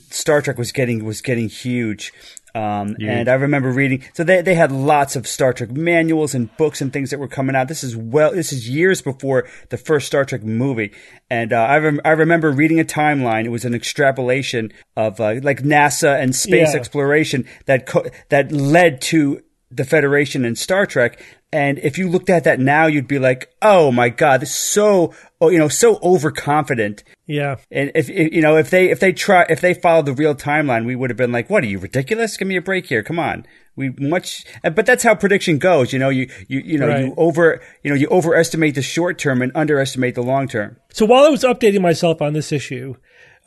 Star Trek was getting was getting huge, Um, And I remember reading. So they they had lots of Star Trek manuals and books and things that were coming out. This is well, this is years before the first Star Trek movie. And uh, I rem- I remember reading a timeline. It was an extrapolation of uh, like NASA and space Yeah. exploration that co- that led to the Federation and Star Trek. And if you looked at that now, you'd be like, "Oh my God, this is so oh, you know so overconfident." Yeah. And if, if you know if they if they try if they followed the real timeline, we would have been like, "What are you ridiculous? Give me a break here. Come on." We much, but that's how prediction goes. You know, you you you know you over you know you overestimate the short term and underestimate the long term. So while I was updating myself on this issue,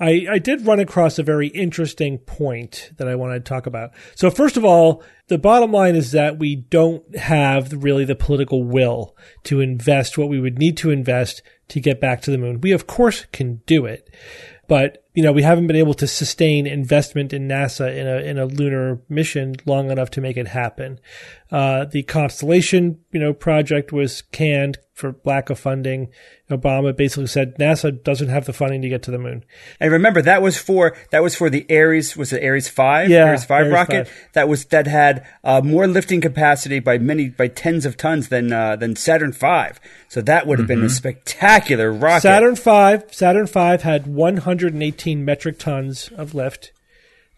I, I did run across a very interesting point that I wanted to talk about. So first of all, the bottom line is that we don't have really the political will to invest what we would need to invest to get back to the moon. We of course can do it, but you know we haven't been able to sustain investment in NASA in a in a lunar mission long enough to make it happen. Uh, the Constellation, you know, project was canned for lack of funding. Obama basically said NASA doesn't have the funding to get to the moon. And remember that was for that was for the Ares was it Ares five Yeah, Ares five Ares rocket 5. that was that had uh, more lifting capacity by many by tens of tons than uh, than Saturn five. So that would have been a spectacular rocket. Saturn V, Saturn V had 118 metric tons of lift.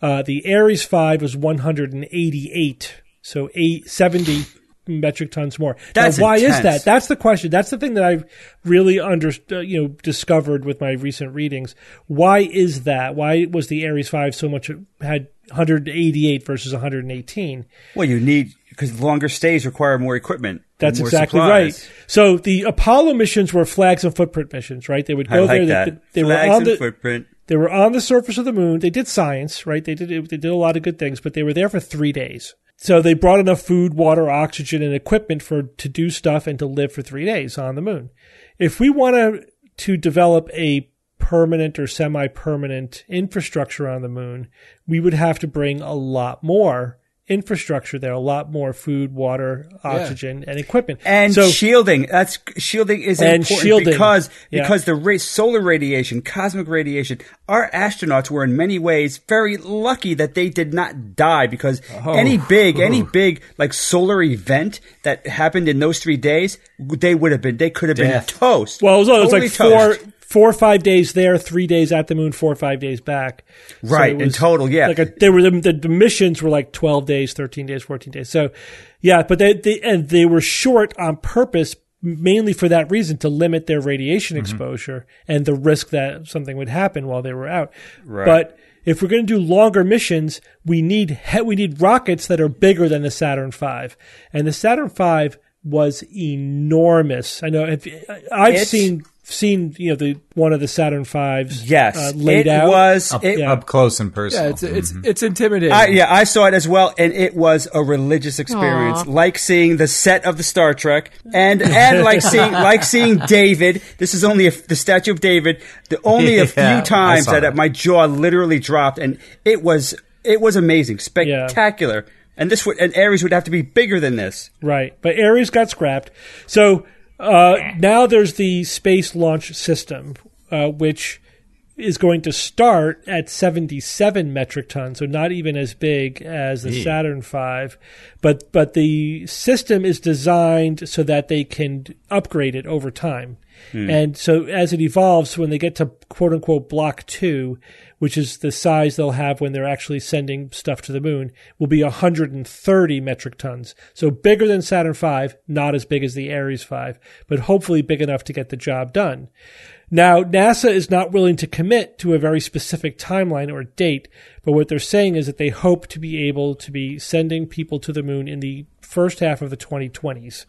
Uh, the Ares 5 was 188, so eight, 70 metric tons more. That's now, why is that? That's the question. That's the thing that I've really under, uh, you know, discovered with my recent readings. Why is that? Why was the Ares 5 so much had 188 versus 118? Well, you need because longer stays require more equipment. That's more exactly supplies. right. So the Apollo missions were flags and footprint missions, right? They would go like there. that. They, they were on and the footprint. They were on the surface of the moon. They did science, right? They did they did a lot of good things, but they were there for three days. So they brought enough food, water, oxygen, and equipment for to do stuff and to live for three days on the moon. If we want to to develop a permanent or semi-permanent infrastructure on the moon, we would have to bring a lot more infrastructure there, a lot more food, water, oxygen, and equipment. And so shielding. That's shielding is important shielding. because Yeah. because the ra- solar radiation, cosmic radiation. Our astronauts were in many ways very lucky that they did not die because Oh. any big any big like solar event that happened in those three days, they would have been they could have Death. been toast. Well, it was, it was Totally like four, toast. Four or five days there, three days at the moon, four or five days back. So Right, it in total, yeah. Like a, they were the, the, missions were like twelve days, thirteen days, fourteen days. So, yeah, but they, they and they were short on purpose, mainly for that reason to limit their radiation Mm-hmm. exposure and the risk that something would happen while they were out. But if we're going to do longer missions, we need he- we need rockets that are bigger than the Saturn V, and the Saturn V was enormous. I know if, I've seen seen you know the one of the Saturn Fives Yes, uh, laid it out. was. Up, it, yeah. up close and personal. Yeah, it's it's it's intimidating. I, yeah, I saw it as well, and it was a religious experience, Aw. like seeing the set of the Star Trek, and and like seeing like seeing David. This is only a, the statue of David. The only a Yeah, few times that, that. my jaw literally dropped, and it was it was amazing, spectacular. And this would and Ares would have to be bigger than this. Right. But Ares got scrapped. So uh, now there's the Space Launch System, uh, which is going to start at 77 metric tons, so not even as big as the Saturn V. But but the system is designed so that they can upgrade it over time. And so as it evolves, when they get to quote unquote block two, which is the size they'll have when they're actually sending stuff to the moon, will be 130 metric tons. So bigger than Saturn V, not as big as the Ares V, but hopefully big enough to get the job done. Now, NASA is not willing to commit to a very specific timeline or date, but what they're saying is that they hope to be able to be sending people to the moon in the first half of the 2020s.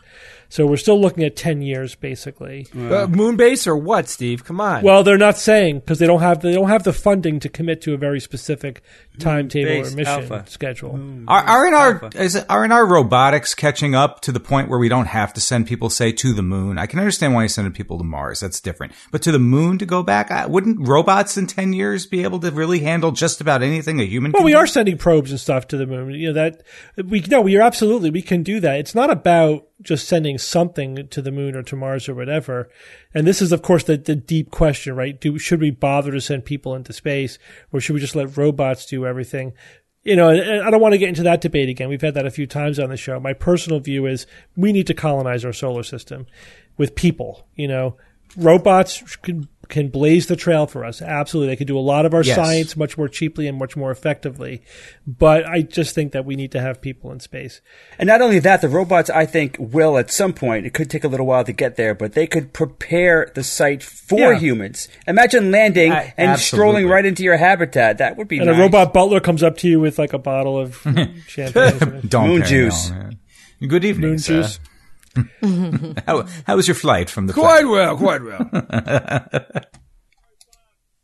So we're still looking at 10 years basically. Uh, moon base or what, Steve? Come on. Well, they're not saying because they don't have they don't have the funding to commit to a very specific timetable or mission alpha. schedule. Are, aren't our is, it- aren't our robotics catching up to the point where we don't have to send people, say, to the moon? I can understand why you're sending people to Mars. That's different. But to the moon to go back, I, wouldn't robots in ten years be able to really handle just about anything a human? Well, can we do? are sending probes and stuff to the moon. You know that we no, we are absolutely we can do that. It's not about just sending something to the moon or to Mars or whatever. And this is, of course, the, the deep question, right? Do should we bother to send people into space, or should we just let robots do everything? you know, and I don't want to get into that debate again. We've had that a few times on the show. My personal view is we need to colonize our solar system with people. You know, robots can can blaze the trail for us. Absolutely. They can do a lot of our yes. science much more cheaply and much more effectively. But I just think that we need to have people in space. And not only that, the robots, I think, will at some point, it could take a little while to get there, but they could prepare the site for yeah. humans. Imagine landing I, and absolutely. strolling right into your habitat. That would be And nice. a robot butler comes up to you with like a bottle of champagne. Don't Moon juice. No, Good evening, Moon sir. juice. How, how was your flight from the Quite well, quite well.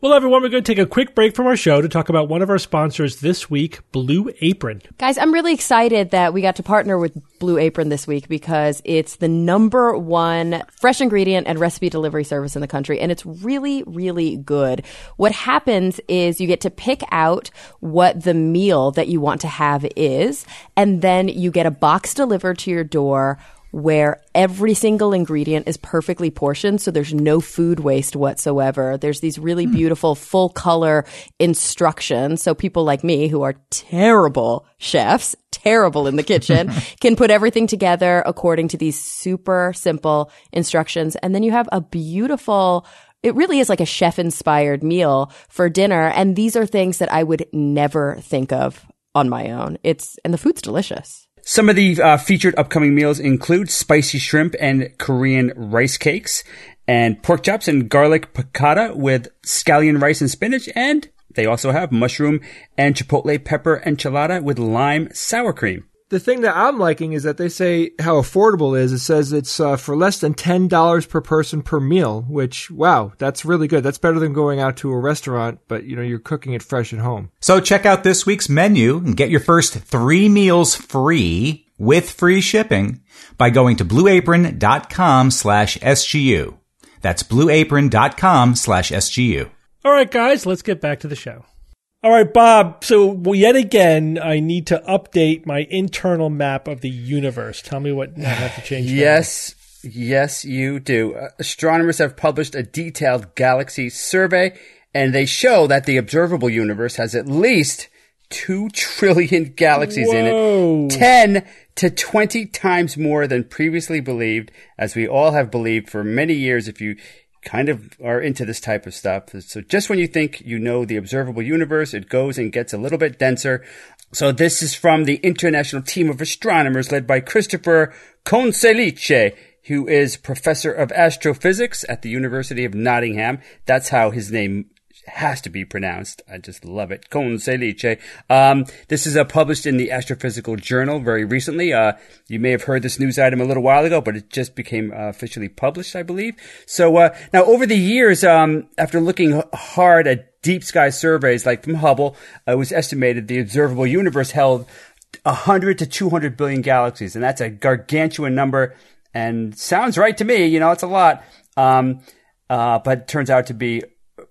Well, everyone, we're going to take a quick break from our show to talk about one of our sponsors this week, Blue Apron. Guys, I'm really excited that we got to partner with Blue Apron this week because it's the number one fresh ingredient and recipe delivery service in the country. And it's really, really good. What happens is you get to pick out what the meal that you want to have is, and then you get a box delivered to your door where every single ingredient is perfectly portioned, so there's no food waste whatsoever. There's these really mm. beautiful full color instructions. So people like me who are terrible chefs, terrible in the kitchen, can put everything together according to these super simple instructions. And then you have a beautiful it really is like a chef inspired meal for dinner. And these are things that I would never think of on my own. It's, and the food's delicious. Some of the uh, featured upcoming meals include spicy shrimp and Korean rice cakes, and pork chops and garlic piccata with scallion rice and spinach, and they also have mushroom and chipotle pepper enchilada with lime sour cream the thing that I'm liking is that they say how affordable it is. It says it's uh, for less than ten dollars per person per meal. Which wow, that's really good. That's better than going out to a restaurant, but you know you're cooking it fresh at home. So check out this week's menu and get your first three meals free with free shipping by going to blueapron.com/sgu. That's blueapron.com/sgu. All right, guys, let's get back to the show. All right, Bob. So yet again, I need to update my internal map of the universe. Tell me what I have to change. yes, yes, you do. Uh, astronomers have published a detailed galaxy survey, and they show that the observable universe has at least two trillion galaxies Whoa. in it, ten to twenty times more than previously believed, as we all have believed for many years. If you kind of are into this type of stuff. So just when you think you know the observable universe, it goes and gets a little bit denser. So this is from the international team of astronomers led by Christopher Conselice, who is professor of astrophysics at the University of Nottingham. That's how his name has to be pronounced. I just love it. Conselice. Um, this is uh, published in the Astrophysical Journal very recently. Uh, you may have heard this news item a little while ago, but it just became uh, officially published, I believe. So uh, now, over the years, um, after looking hard at deep sky surveys like from Hubble, it was estimated the observable universe held 100 to 200 billion galaxies, and that's a gargantuan number. And sounds right to me. You know, it's a lot. Um, uh, but turns out to be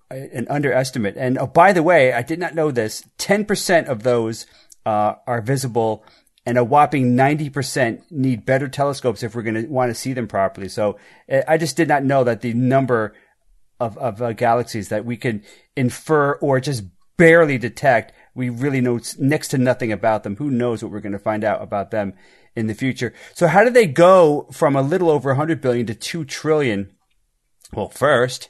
an underestimate. And oh, by the way, I did not know this. 10% of those uh, are visible and a whopping 90% need better telescopes if we're going to want to see them properly. So eh, I just did not know that the number of, of uh, galaxies that we can infer or just barely detect, we really know next to nothing about them. Who knows what we're going to find out about them in the future. So how did they go from a little over 100 billion to 2 trillion? Well, first,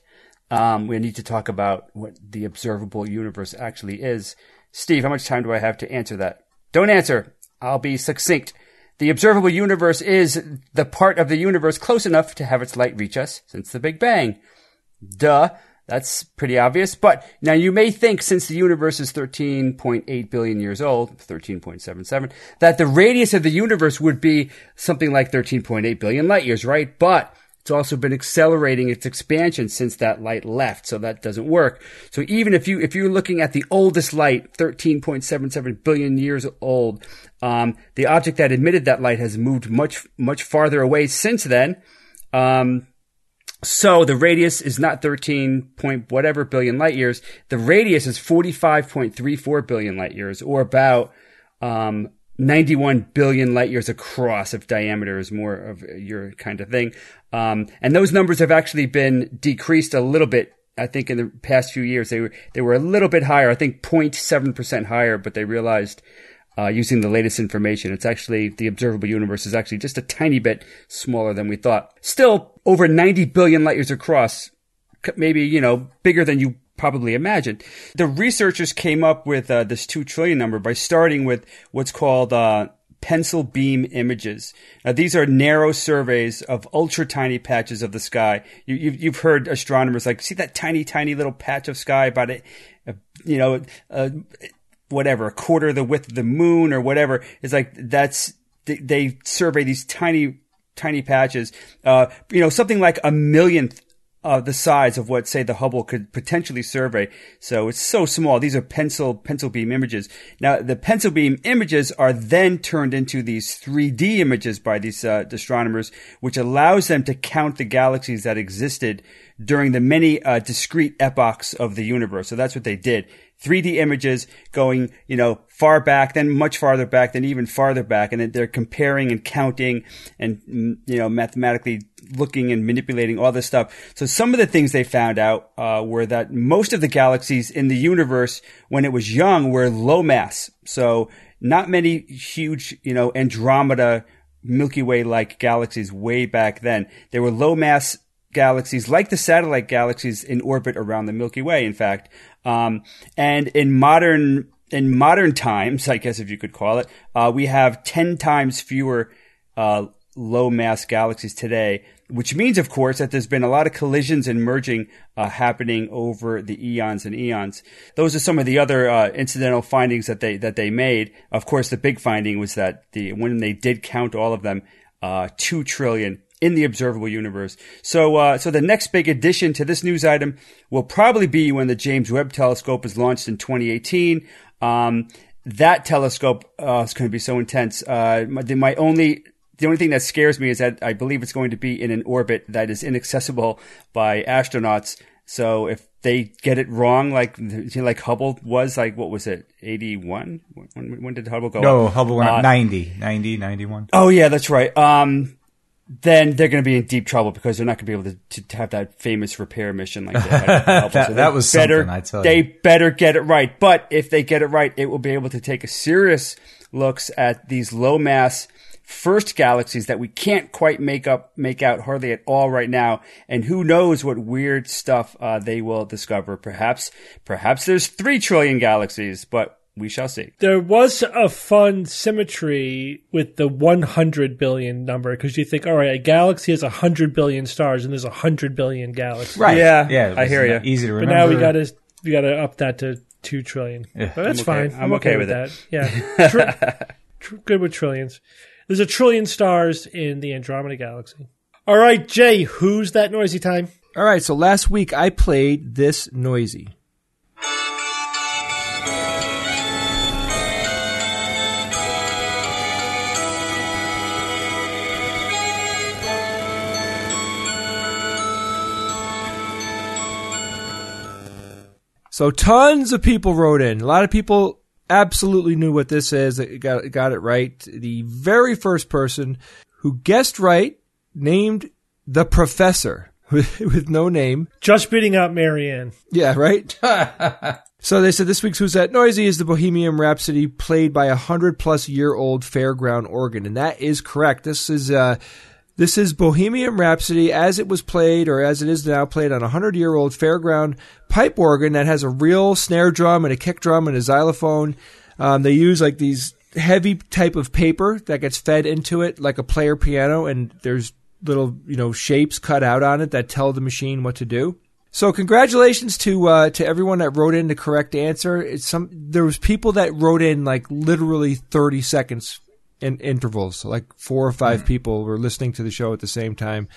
um, we need to talk about what the observable universe actually is. Steve, how much time do I have to answer that? Don't answer. I'll be succinct. The observable universe is the part of the universe close enough to have its light reach us since the Big Bang. Duh. That's pretty obvious. But now you may think since the universe is 13.8 billion years old, 13.77, that the radius of the universe would be something like 13.8 billion light years, right? But it's also been accelerating its expansion since that light left, so that doesn't work. So even if you if you're looking at the oldest light, 13.77 billion years old, um, the object that emitted that light has moved much much farther away since then. Um, so the radius is not 13 point whatever billion light years. The radius is 45.34 billion light years, or about um, 91 billion light years across if diameter is more of your kind of thing. Um, and those numbers have actually been decreased a little bit I think in the past few years they were they were a little bit higher. I think 0.7 percent higher, but they realized uh, using the latest information, it's actually the observable universe is actually just a tiny bit smaller than we thought. Still over 90 billion light years across, maybe you know bigger than you probably imagined. The researchers came up with uh, this two trillion number by starting with what's called uh, pencil beam images. Now, these are narrow surveys of ultra tiny patches of the sky. You, have you've heard astronomers like, see that tiny, tiny little patch of sky about it, you know, uh, whatever, a quarter of the width of the moon or whatever. It's like, that's, they, they survey these tiny, tiny patches. Uh, you know, something like a millionth uh, the size of what, say, the Hubble could potentially survey. So it's so small. These are pencil pencil beam images. Now, the pencil beam images are then turned into these 3D images by these uh, astronomers, which allows them to count the galaxies that existed during the many uh, discrete epochs of the universe. So that's what they did. 3D images going, you know, far back, then much farther back, then even farther back. And they're comparing and counting and, you know, mathematically looking and manipulating all this stuff. So some of the things they found out, uh, were that most of the galaxies in the universe when it was young were low mass. So not many huge, you know, Andromeda, Milky Way like galaxies way back then. They were low mass galaxies like the satellite galaxies in orbit around the Milky Way, in fact. Um, and in modern, in modern times, I guess if you could call it, uh, we have 10 times fewer, uh, low mass galaxies today, which means, of course, that there's been a lot of collisions and merging uh, happening over the eons and eons. Those are some of the other uh, incidental findings that they that they made. Of course, the big finding was that the when they did count all of them, uh, two trillion in the observable universe. So, uh, so the next big addition to this news item will probably be when the James Webb Telescope is launched in 2018. Um, that telescope uh, is going to be so intense. Uh, my, my, only the only thing that scares me is that I believe it's going to be in an orbit that is inaccessible by astronauts. So if they get it wrong, like like Hubble was, like what was it, eighty one? When, when, did Hubble go? No, up? Hubble went uh, 90, 90, 91. Oh yeah, that's right. Um, then they're going to be in deep trouble because they're not going to be able to, to have that famous repair mission like they that. so that was better. I tell they you. better get it right. But if they get it right, it will be able to take a serious looks at these low mass first galaxies that we can't quite make up make out hardly at all right now and who knows what weird stuff uh, they will discover perhaps perhaps there's 3 trillion galaxies but we shall see. There was a fun symmetry with the 100 billion number because you think, all right, a galaxy has 100 billion stars and there's 100 billion galaxies. Right. Yeah. Yeah. I hear you. Easy to remember. But now we got to we got to up that to 2 trillion. Yeah. But that's I'm okay. fine. I'm, I'm okay, okay, with, that. Yeah. Tr- tr- good with trillions. There's a trillion stars in the Andromeda galaxy. All right, Jay, who's that noisy time? All right, so last week I played this noisy. So tons of people wrote in. A lot of people absolutely knew what this is. Got got it right. The very first person who guessed right named the professor with, with no name. Just beating out Marianne. Yeah, right. so they said this week's Who's That Noisy is the Bohemian Rhapsody played by a hundred plus year old fairground organ, and that is correct. This is uh, this is Bohemian Rhapsody as it was played, or as it is now played on a hundred year old fairground pipe organ that has a real snare drum and a kick drum and a xylophone. Um, they use like these heavy type of paper that gets fed into it like a player piano, and there's little you know shapes cut out on it that tell the machine what to do. So congratulations to uh, to everyone that wrote in the correct answer. It's some there was people that wrote in like literally 30 seconds in intervals. like four or five mm. people were listening to the show at the same time.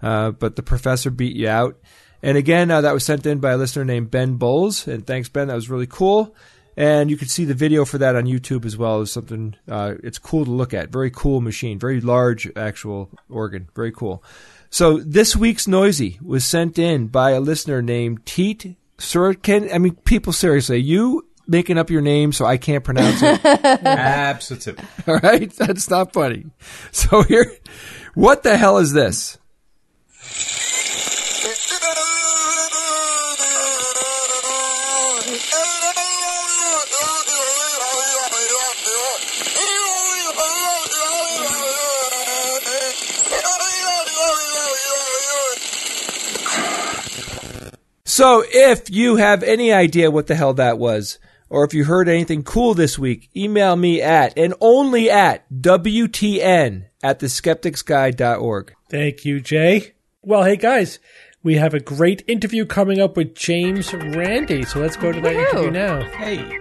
Uh, but the professor beat you out. And again, uh, that was sent in by a listener named Ben Bowles. And thanks, Ben. That was really cool. And you can see the video for that on YouTube as well. It's something, uh, it's cool to look at. Very cool machine. Very large actual organ. Very cool. So this week's Noisy was sent in by a listener named Teet Surkin. I mean, people seriously, you making up your name so I can't pronounce it. Absolutely. All right, that's not funny. So here, what the hell is this? So, if you have any idea what the hell that was, or if you heard anything cool this week, email me at and only at WTN at theskepticsguide.org. Thank you, Jay. Well, hey guys, we have a great interview coming up with James Randi. So let's go to that interview now. Hey.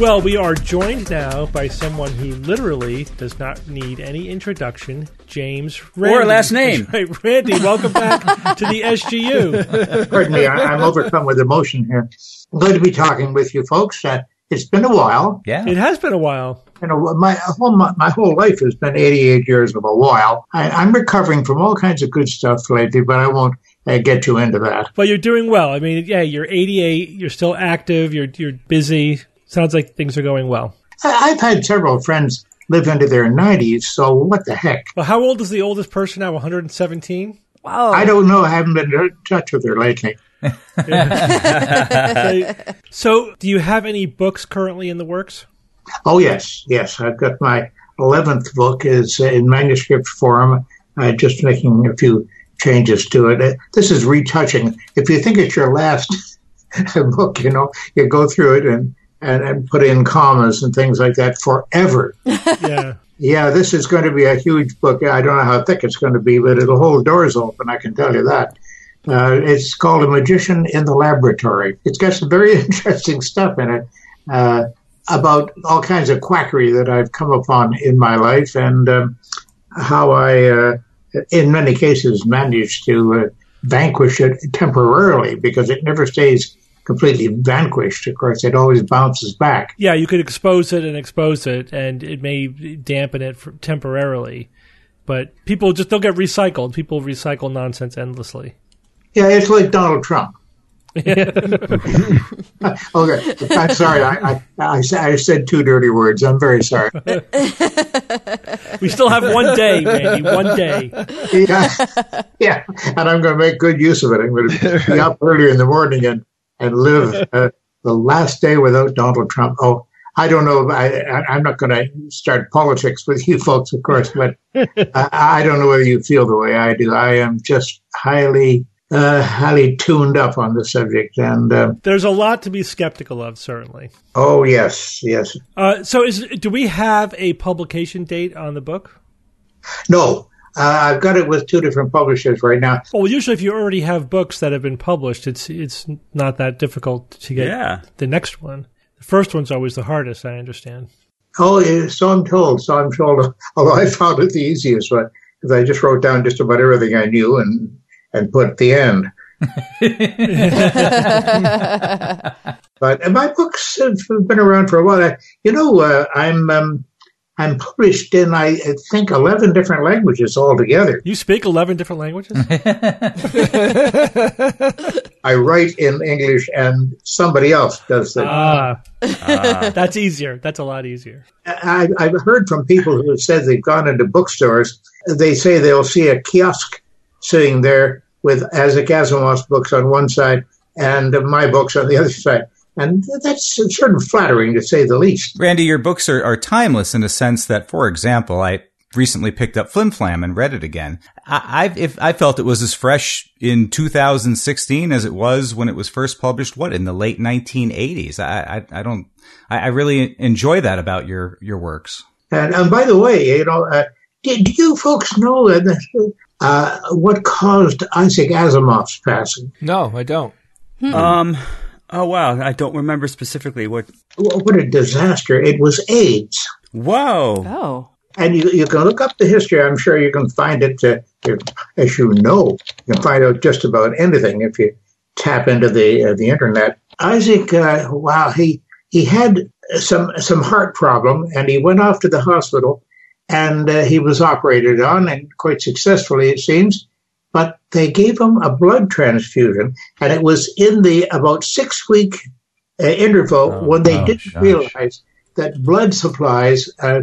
Well, we are joined now by someone who literally does not need any introduction, James Randi. Or a last name. Right, Randi, welcome back to the SGU. Pardon me, I, I'm overcome with emotion here. I'm going to be talking with you folks. Uh, it's been a while. Yeah. It has been a while. You know, my whole my, my whole life has been 88 years of a while. I, I'm recovering from all kinds of good stuff lately, but I won't uh, get you into that. But you're doing well. I mean, yeah, you're 88. You're still active. You're you're busy. Sounds like things are going well. I, I've had several friends live into their 90s, so what the heck? Well, how old is the oldest person now? 117. Wow. I don't know. I haven't been in touch with her lately. So, so, do you have any books currently in the works? Oh yes, yes. I've got my eleventh book is in manuscript form. Uh, just making a few changes to it. Uh, This is retouching. If you think it's your last book, you know, you go through it and, and and put in commas and things like that forever. Yeah. Yeah, this is going to be a huge book. I don't know how thick it's going to be, but it'll hold doors open. I can tell you that. Uh, it's called A Magician in the Laboratory. It's got some very interesting stuff in it uh, about all kinds of quackery that I've come upon in my life and um, how I, uh, in many cases, managed to uh, vanquish it temporarily because it never stays completely vanquished. Of course, it always bounces back. Yeah, you could expose it and expose it, and it may dampen it temporarily. But people just they'll get recycled. People recycle nonsense endlessly. Yeah, it's like Donald Trump. okay, I'm sorry. I, I, I, said two dirty words. I'm very sorry. We still have one day, Randi. One day. Yeah, yeah, and I'm going to make good use of it. I'm going to be up earlier in the morning and and live uh, the last day without Donald Trump. Oh, I don't know. I, I, I'm not going to start politics with you folks, of course, but I, I don't know whether you feel the way I do. I am just highly, uh, highly tuned up on the subject, and uh, There's a lot to be skeptical of, certainly. oh yes, yes, Uh, so, is do we have a publication date on the book? no. Uh, I've got it with two different publishers right now. Well, usually, if you already have books that have been published, it's it's not that difficult to get Yeah. the next one. The first one's always the hardest. I understand. Oh, yeah, so I'm told. So I'm told. Although I found it the easiest one because I just wrote down just about everything I knew and and put at the end. but my books have been around for a while. I, you know, uh, I'm um, I'm published in I think eleven different languages altogether. You speak eleven different languages. I write in English, and somebody else does the. ah, that's easier. That's a lot easier. I, I've heard from people who have said they've gone into bookstores. They say they'll see a kiosk sitting there with Isaac Asimov's books on one side and my books on the other side. And that's sort of flattering to say the least. Randi, your books are, are timeless in a sense that, for example, I recently picked up Flim Flam and read it again. I, I've, if, I felt it was as fresh in 2016 as it was when it was first published. What in the late 1980s? I, I, I don't. I, I really enjoy that about your your works. And, and by the way, you know, uh, did you folks know that, uh, what caused Isaac Asimov's passing? No, I don't. Um. Oh wow, I don't remember specifically what. What a disaster. It was AIDS. Whoa. Oh. And you, you can look up the history. I'm sure you can find it, uh, if, as you know, you can find out just about anything if you tap into the uh, the internet. Isaac, uh, wow, he he had some some heart problem, and he went off to the hospital, and uh, he was operated on, and quite successfully, it seems. But they gave him a blood transfusion, and it was in the about six week uh, interval Oh, when they oh, didn't gosh. realize that blood supplies, uh,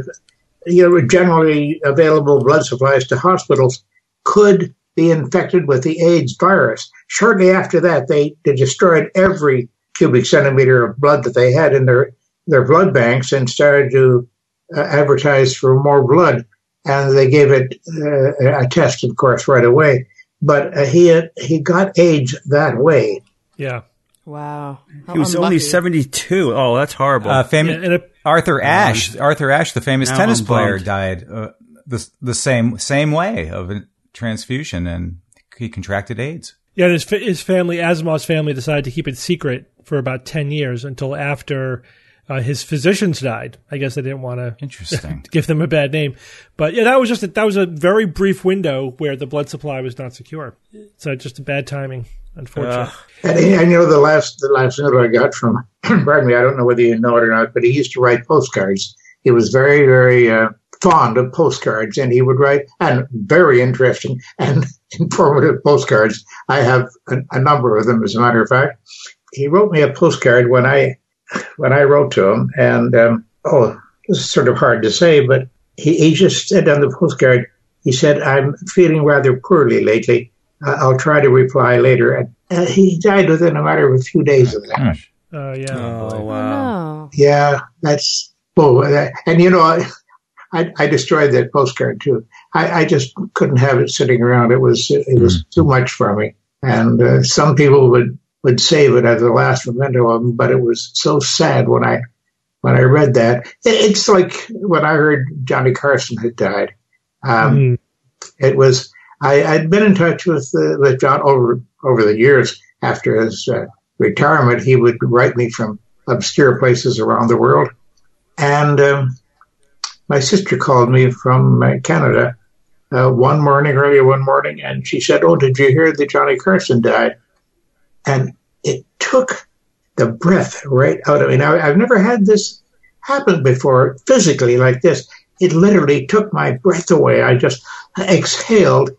you know, generally available blood supplies to hospitals could be infected with the AIDS virus. Shortly after that, they, they destroyed every cubic centimeter of blood that they had in their, their blood banks and started to uh, advertise for more blood. And they gave it uh, a test, of course, right away. But uh, he had, he got AIDS that way. Yeah. Wow. How He was unlucky. only 72. Oh, that's horrible. Uh, fam- Yeah, and it- Arthur Ashe, Arthur Ashe, the famous tennis I'm player, bummed. died uh, the the same same way of a transfusion, and he contracted AIDS. Yeah, his fa- his family, Asimov's family, decided to keep it secret for about ten years until after uh, his physicians died. I guess they didn't want to Interesting. give them a bad name, but yeah, that was just a, that was a very brief window where the blood supply was not secure. So just a bad timing, unfortunately. And, and you know, the last the last note I got from, pardon me, I don't know whether you know it or not, but he used to write postcards. He was very, very uh, fond of postcards, and he would write and very interesting and informative postcards. I have a, a number of them, as a matter of fact. He wrote me a postcard when I when I wrote to him, and um, oh, this is sort of hard to say, but he, he just said on the postcard, he said, "I'm feeling rather poorly lately. Uh, I'll try to reply later." And uh, he died within a matter of a few days of that. Uh, yeah. oh, wow. No. Yeah, that's oh, and you know, I, I I destroyed that postcard too. I, I just couldn't have it sitting around. It was it was too much for me. And uh, some people would would save it as the last memento of him, but it was so sad when I when I read that. It's like when I heard Johnny Carson had died. Um, Mm. it was I, I'd been in touch with uh, with John over over the years after his uh, retirement. He would write me from obscure places around the world, and um, my sister called me from uh, Canada uh, one morning, early one morning, and she said, "Oh, did you hear that Johnny Carson died?" And it took the breath right out of me. Now I've never had this happen before physically like this. It literally took my breath away. I just exhaled,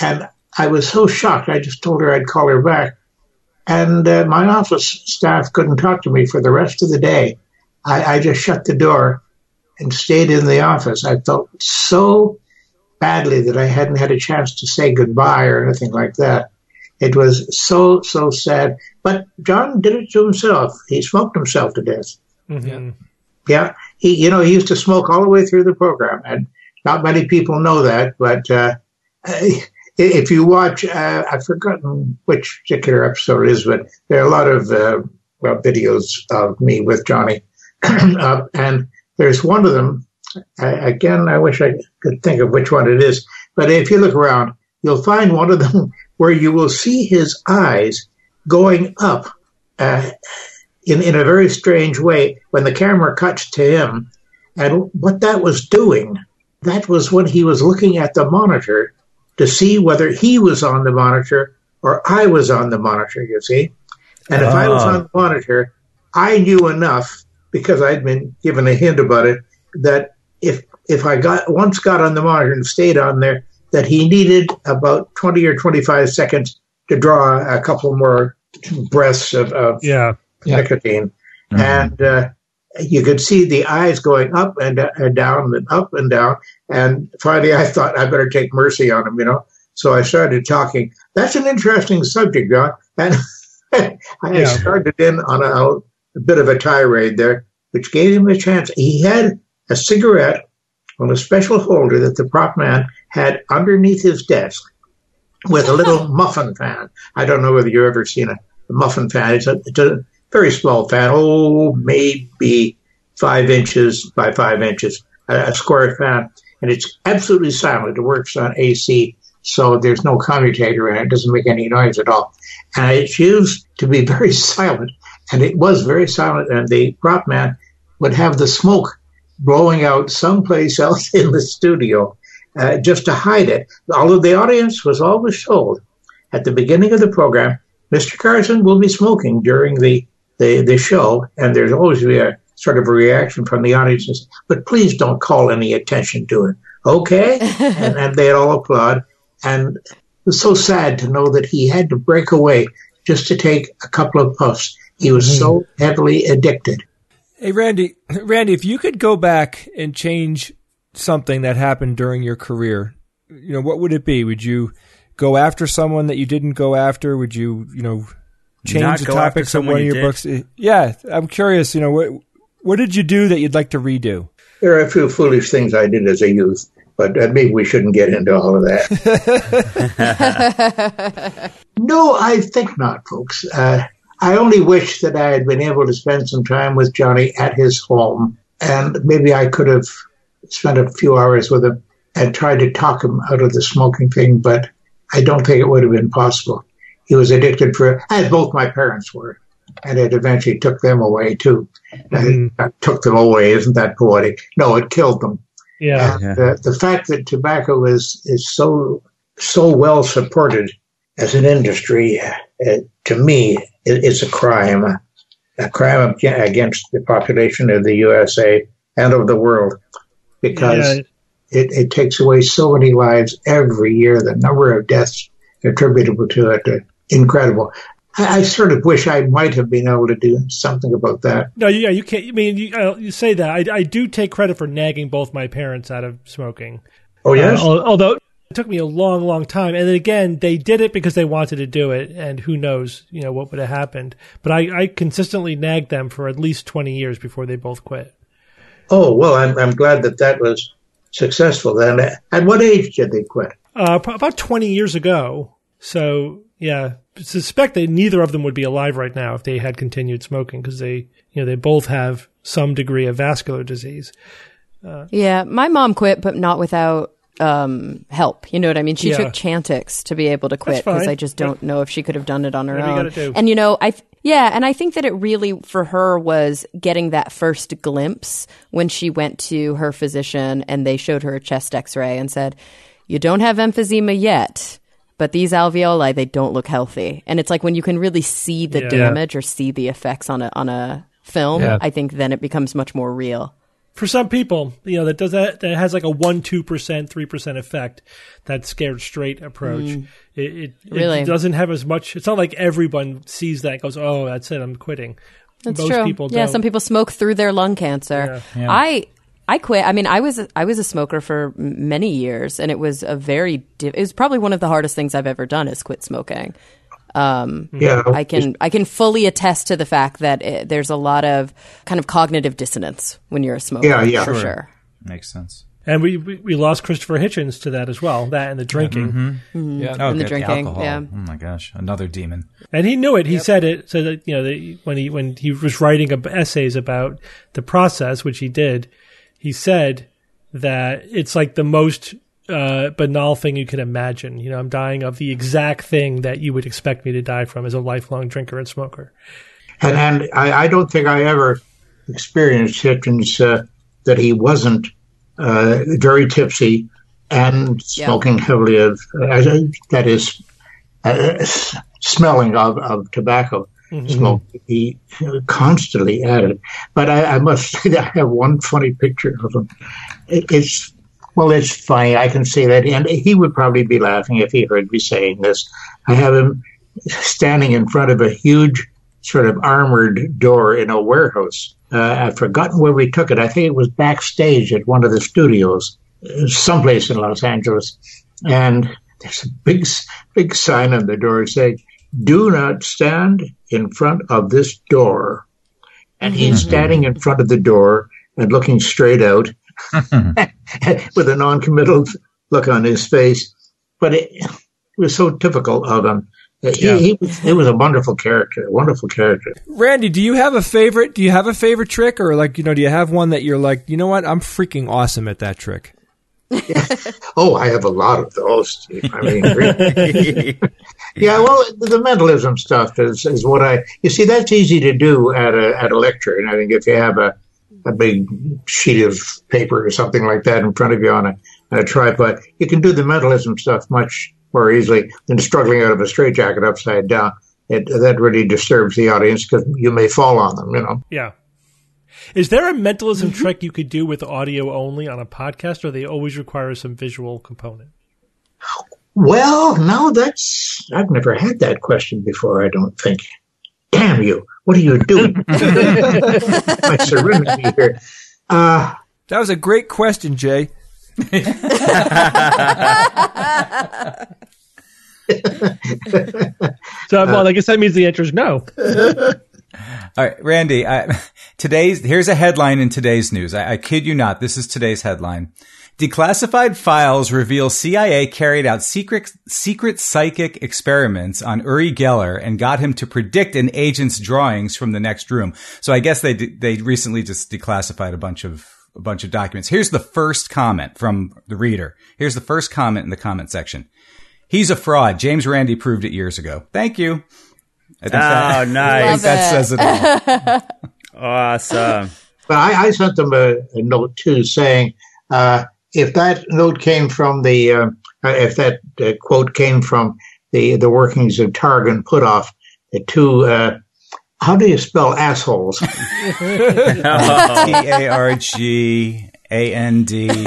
and I was so shocked. I just told her I'd call her back, and uh, my office staff couldn't talk to me for the rest of the day. I, I just shut the door and stayed in the office. I felt so badly that I hadn't had a chance to say goodbye or anything like that. It was so, so sad. But John did it to himself. He smoked himself to death. Mhm. Yeah, he, you know, he used to smoke all the way through the program, and not many people know that. But uh, if you watch, uh, I've forgotten which particular episode it is, but there are a lot of uh, well videos of me with Johnny, uh, and there's one of them. I, again, I wish I could think of which one it is, but if you look around, you'll find one of them where you will see his eyes going up. Uh, in, in a very strange way when the camera cuts to him. And what that was doing, that was when he was looking at the monitor to see whether he was on the monitor or I was on the monitor, you see. And if I was Ah. on the monitor, I knew enough because I'd been given a hint about it that if if I got once got on the monitor and stayed on there, that he needed about twenty or twenty five seconds to draw a couple more breaths of, of Yeah. nicotine, and uh, you could see the eyes going up and, uh, and down and up and down. And finally, I thought I better take mercy on him, you know. So I started talking. That's an interesting subject, John. And I Yeah. started in on a, a bit of a tirade there, which gave him a chance. He had a cigarette on a special holder that the prop man had underneath his desk with a little muffin fan. I don't know whether you've ever seen a, a muffin fan. It's a, it's a very small fan, oh, maybe five inches by five inches, a, a square fan. And it's absolutely silent. It works on AC, so there's no commutator in it. It doesn't make any noise at all. And it's used to be very silent. And it was very silent. And the prop man would have the smoke blowing out someplace else in the studio uh, just to hide it. Although the audience was always told at the beginning of the program, Mr. Carson will be smoking during the, the, the show, and there's always be a sort of a reaction from the audience, but please don't call any attention to it, okay? and, and they'd all applaud. And it was so sad to know that he had to break away just to take a couple of puffs. He was so heavily addicted. Hey, Randi, Randi, if you could go back and change something that happened during your career, you know, what would it be? Would you go after someone that you didn't go after? Would you, you know, change Not the go topics of one of your did? books? Yeah, I'm curious. You know, what what did you do that you'd like to redo? There are a few foolish things I did as a youth, but uh, maybe we shouldn't get into all of that. no, I think not, folks. Uh, I only wish that I had been able to spend some time with Johnny at his home, and maybe I could have spent a few hours with him and tried to talk him out of the smoking thing, but I don't think it would have been possible. He was addicted for, as both my parents were, and it eventually took them away too. Uh, took them away, isn't that poetic? No, it killed them. Yeah. And, uh, the fact that tobacco is is so so well supported as an industry, uh, to me, it, it's a crime, a crime against the population of the USA and of the world, because Yeah. it, it takes away so many lives every year. The number of deaths attributable to it, uh, incredible. I, I sort of wish I might have been able to do something about that. No, yeah, you can't. I mean, you, uh, you say that. I, I do take credit for nagging both my parents out of smoking. Oh yes, Uh, although it took me a long, long time. And then again, they did it because they wanted to do it, and who knows, you know, what would have happened. But I, I consistently nagged them for at least twenty years before they both quit. Oh well, I'm I'm glad that that was successful. Then, at what age did they quit? Uh, about twenty years ago. So yeah, suspect that neither of them would be alive right now if they had continued smoking because they, you know, they both have some degree of vascular disease. Yeah, my mom quit, but not without um, help. You know what I mean? She Yeah. took Chantix to be able to quit because. I just don't know if she could have done it on her Whatever own. gotta do. And you know, I th- yeah, and I think that it really for her was getting that first glimpse when she went to her physician and they showed her a chest X-ray and said, "You don't have emphysema yet." But these alveoli, they don't look healthy, and it's like when you can really see the Yeah. damage or see the effects on a on a film. Yeah. I think then it becomes much more real. For some people, you know, that does that that has like a one, two percent, three percent effect. That scared straight approach. Mm. It, it, Really? it doesn't have as much. It's not like everyone sees that and goes, "Oh, that's it, I'm quitting." That's Most true. people yeah, don't. some people smoke through their lung cancer. Yeah. I I quit. I mean, I was I was a smoker for many years, and it was a very it was probably one of the hardest things I've ever done is quit smoking. Um, Yeah, I can I can fully attest to the fact that it, there's a lot of kind of cognitive dissonance when you're a smoker. Yeah, yeah. for Sure. sure. Makes sense. And we, we we lost Christopher Hitchens to that as well. That and the drinking. Yeah. Oh, And the drinking, alcohol. yeah. Oh my gosh, another demon. And he knew it. He said it. So that you know, that when he when he was writing essays about the process, which he did, he said that it's like the most uh, banal thing you can imagine. You know, I'm dying of the exact thing that you would expect me to die from as a lifelong drinker and smoker. And, and I, I don't think I ever experienced Hitchens uh, that he wasn't uh, very tipsy and Yeah. smoking heavily of uh, that is uh, smelling of, of tobacco smoke. He constantly added. But I, I must say that I have one funny picture of him. It, it's well, it's funny. I can see that, and he would probably be laughing if he heard me saying this. I have him standing in front of a huge sort of armored door in a warehouse. Uh, I've forgotten where we took it. I think it was backstage at one of the studios, someplace in Los Angeles. And there's a big, big sign on the door saying, "Do not stand in front of this door." And he's standing in front of the door and looking straight out with a non-committal look on his face. But it, it was so typical of him. He, Yeah. he was, he was a wonderful character, wonderful character. Randi, do you have a favorite? Do you have a favorite trick, or like you know, do you have one that you're like, you know what, I'm freaking awesome at that trick? Oh, I have a lot of those. I mean, really. yeah. Well, the mentalism stuff is, is what I. You see, that's easy to do at a at a lecture, and I think if you have a a big sheet of paper or something like that in front of you on a, on a tripod, you can do the mentalism stuff much more easily than struggling out of a straitjacket upside down. It, that really disturbs the audience because you may fall on them. You know. Yeah. Is there a mentalism trick you could do with audio only on a podcast, or they always require some visual component? Well, no, that's I've never had that question before. I don't think. Damn you! What are you doing? My serenity here. Uh, That was a great question, Jay. so, well, I guess that means the answer is no. All right, Randi. I, today's here's a headline in today's news. I, I kid you not. This is today's headline. Declassified files reveal CIA carried out secret secret psychic experiments on Uri Geller and got him to predict an agent's drawings from the next room. So I guess they they recently just declassified a bunch of a bunch of documents. Here's the first comment from the reader. Here's the first comment in the comment section. He's a fraud. James Randi proved it years ago. Thank you. I think oh, that, nice. I think that says it all. awesome. But I, I sent them a, a, note too saying, uh, if that note came from the, uh, if that uh, quote came from the, the workings of Targ and Puthoff, the two, uh, how do you spell assholes? T A R G A N D.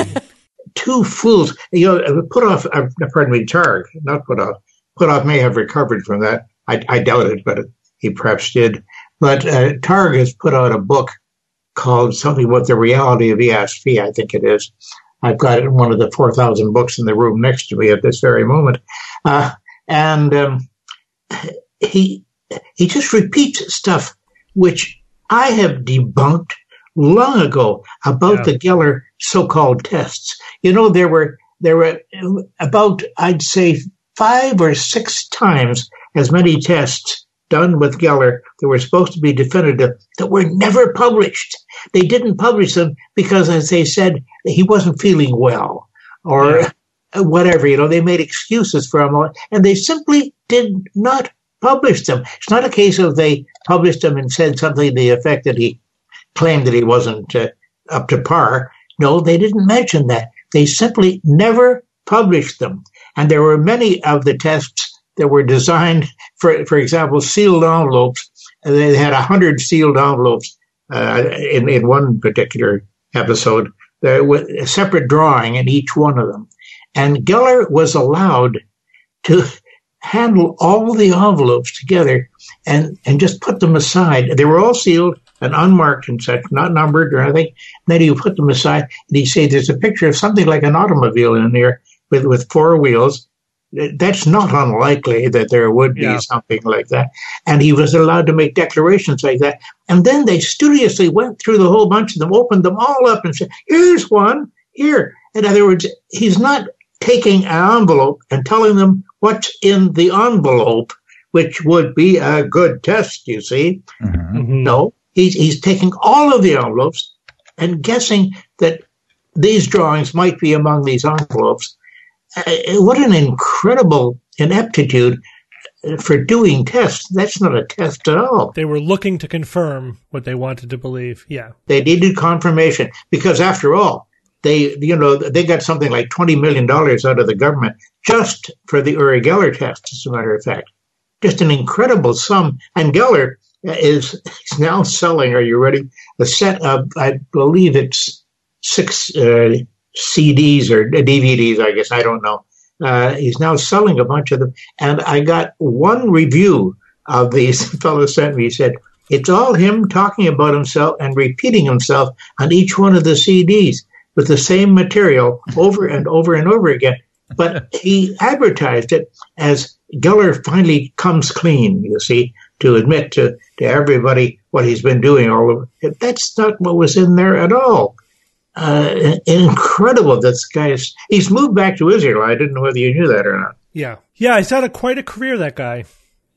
Two fools. You know, Puthoff, uh, pardon me, Targ, not Puthoff. Puthoff may have recovered from that. I, I doubt it, but he perhaps did. But uh, Targ has put out a book called something about the reality of ESP, I think it is. I've got it in one of the 4,000 books in the room next to me at this very moment. Uh, and um, he, he just repeats stuff which I have debunked long ago about yeah. the Geller so-called tests. You know, there were, there were about, I'd say, five or six times as many tests done with Geller that were supposed to be definitive that were never published. They didn't publish them because, as they said, he wasn't feeling well or yeah. whatever. You know, they made excuses for him, and they simply did not publish them. It's not a case of they published them and said something to the effect that he claimed that he wasn't uh, up to par. No, they didn't mention that. They simply never published them. And there were many of the tests that were designed for, for example, sealed envelopes. They had a hundred sealed envelopes uh, in in one particular episode there with a separate drawing in each one of them, and Geller was allowed to handle all the envelopes together and and just put them aside. They were all sealed and unmarked and such, not numbered or anything. And then he would put them aside and he'd say, "There's a picture of something like an automobile in there with with four wheels." That's not unlikely that there would be yeah. something like that. And he was allowed to make declarations like that. And then they studiously went through the whole bunch of them, opened them all up, and said, here's one, here. In other words, he's not taking an envelope and telling them what's in the envelope, which would be a good test, you see. Mm-hmm. mm-hmm. No, he's, he's taking all of the envelopes and guessing that these drawings might be among these envelopes what an incredible ineptitude for doing tests. That's not a test at all. They were looking to confirm what they wanted to believe. Yeah. They needed confirmation because after all, they, you know, they got something like $20 million out of the government just for the Uri Geller test, as a matter of fact. Just an incredible sum. And Geller is, is now selling, are you ready? A set of, I believe it's six, uh, CDs or DVDs, I guess. I don't know. Uh, he's now selling a bunch of them. And I got one review of these fellow sent me. He said, it's all him talking about himself and repeating himself on each one of the CDs with the same material over and over and over again. But he advertised it as Geller finally comes clean, you see, to admit to, to everybody what he's been doing all over. That's not what was in there at all uh, incredible. This guy is, he's moved back to Israel. I didn't know whether you knew that or not. Yeah. Yeah. He's had a, quite a career, that guy.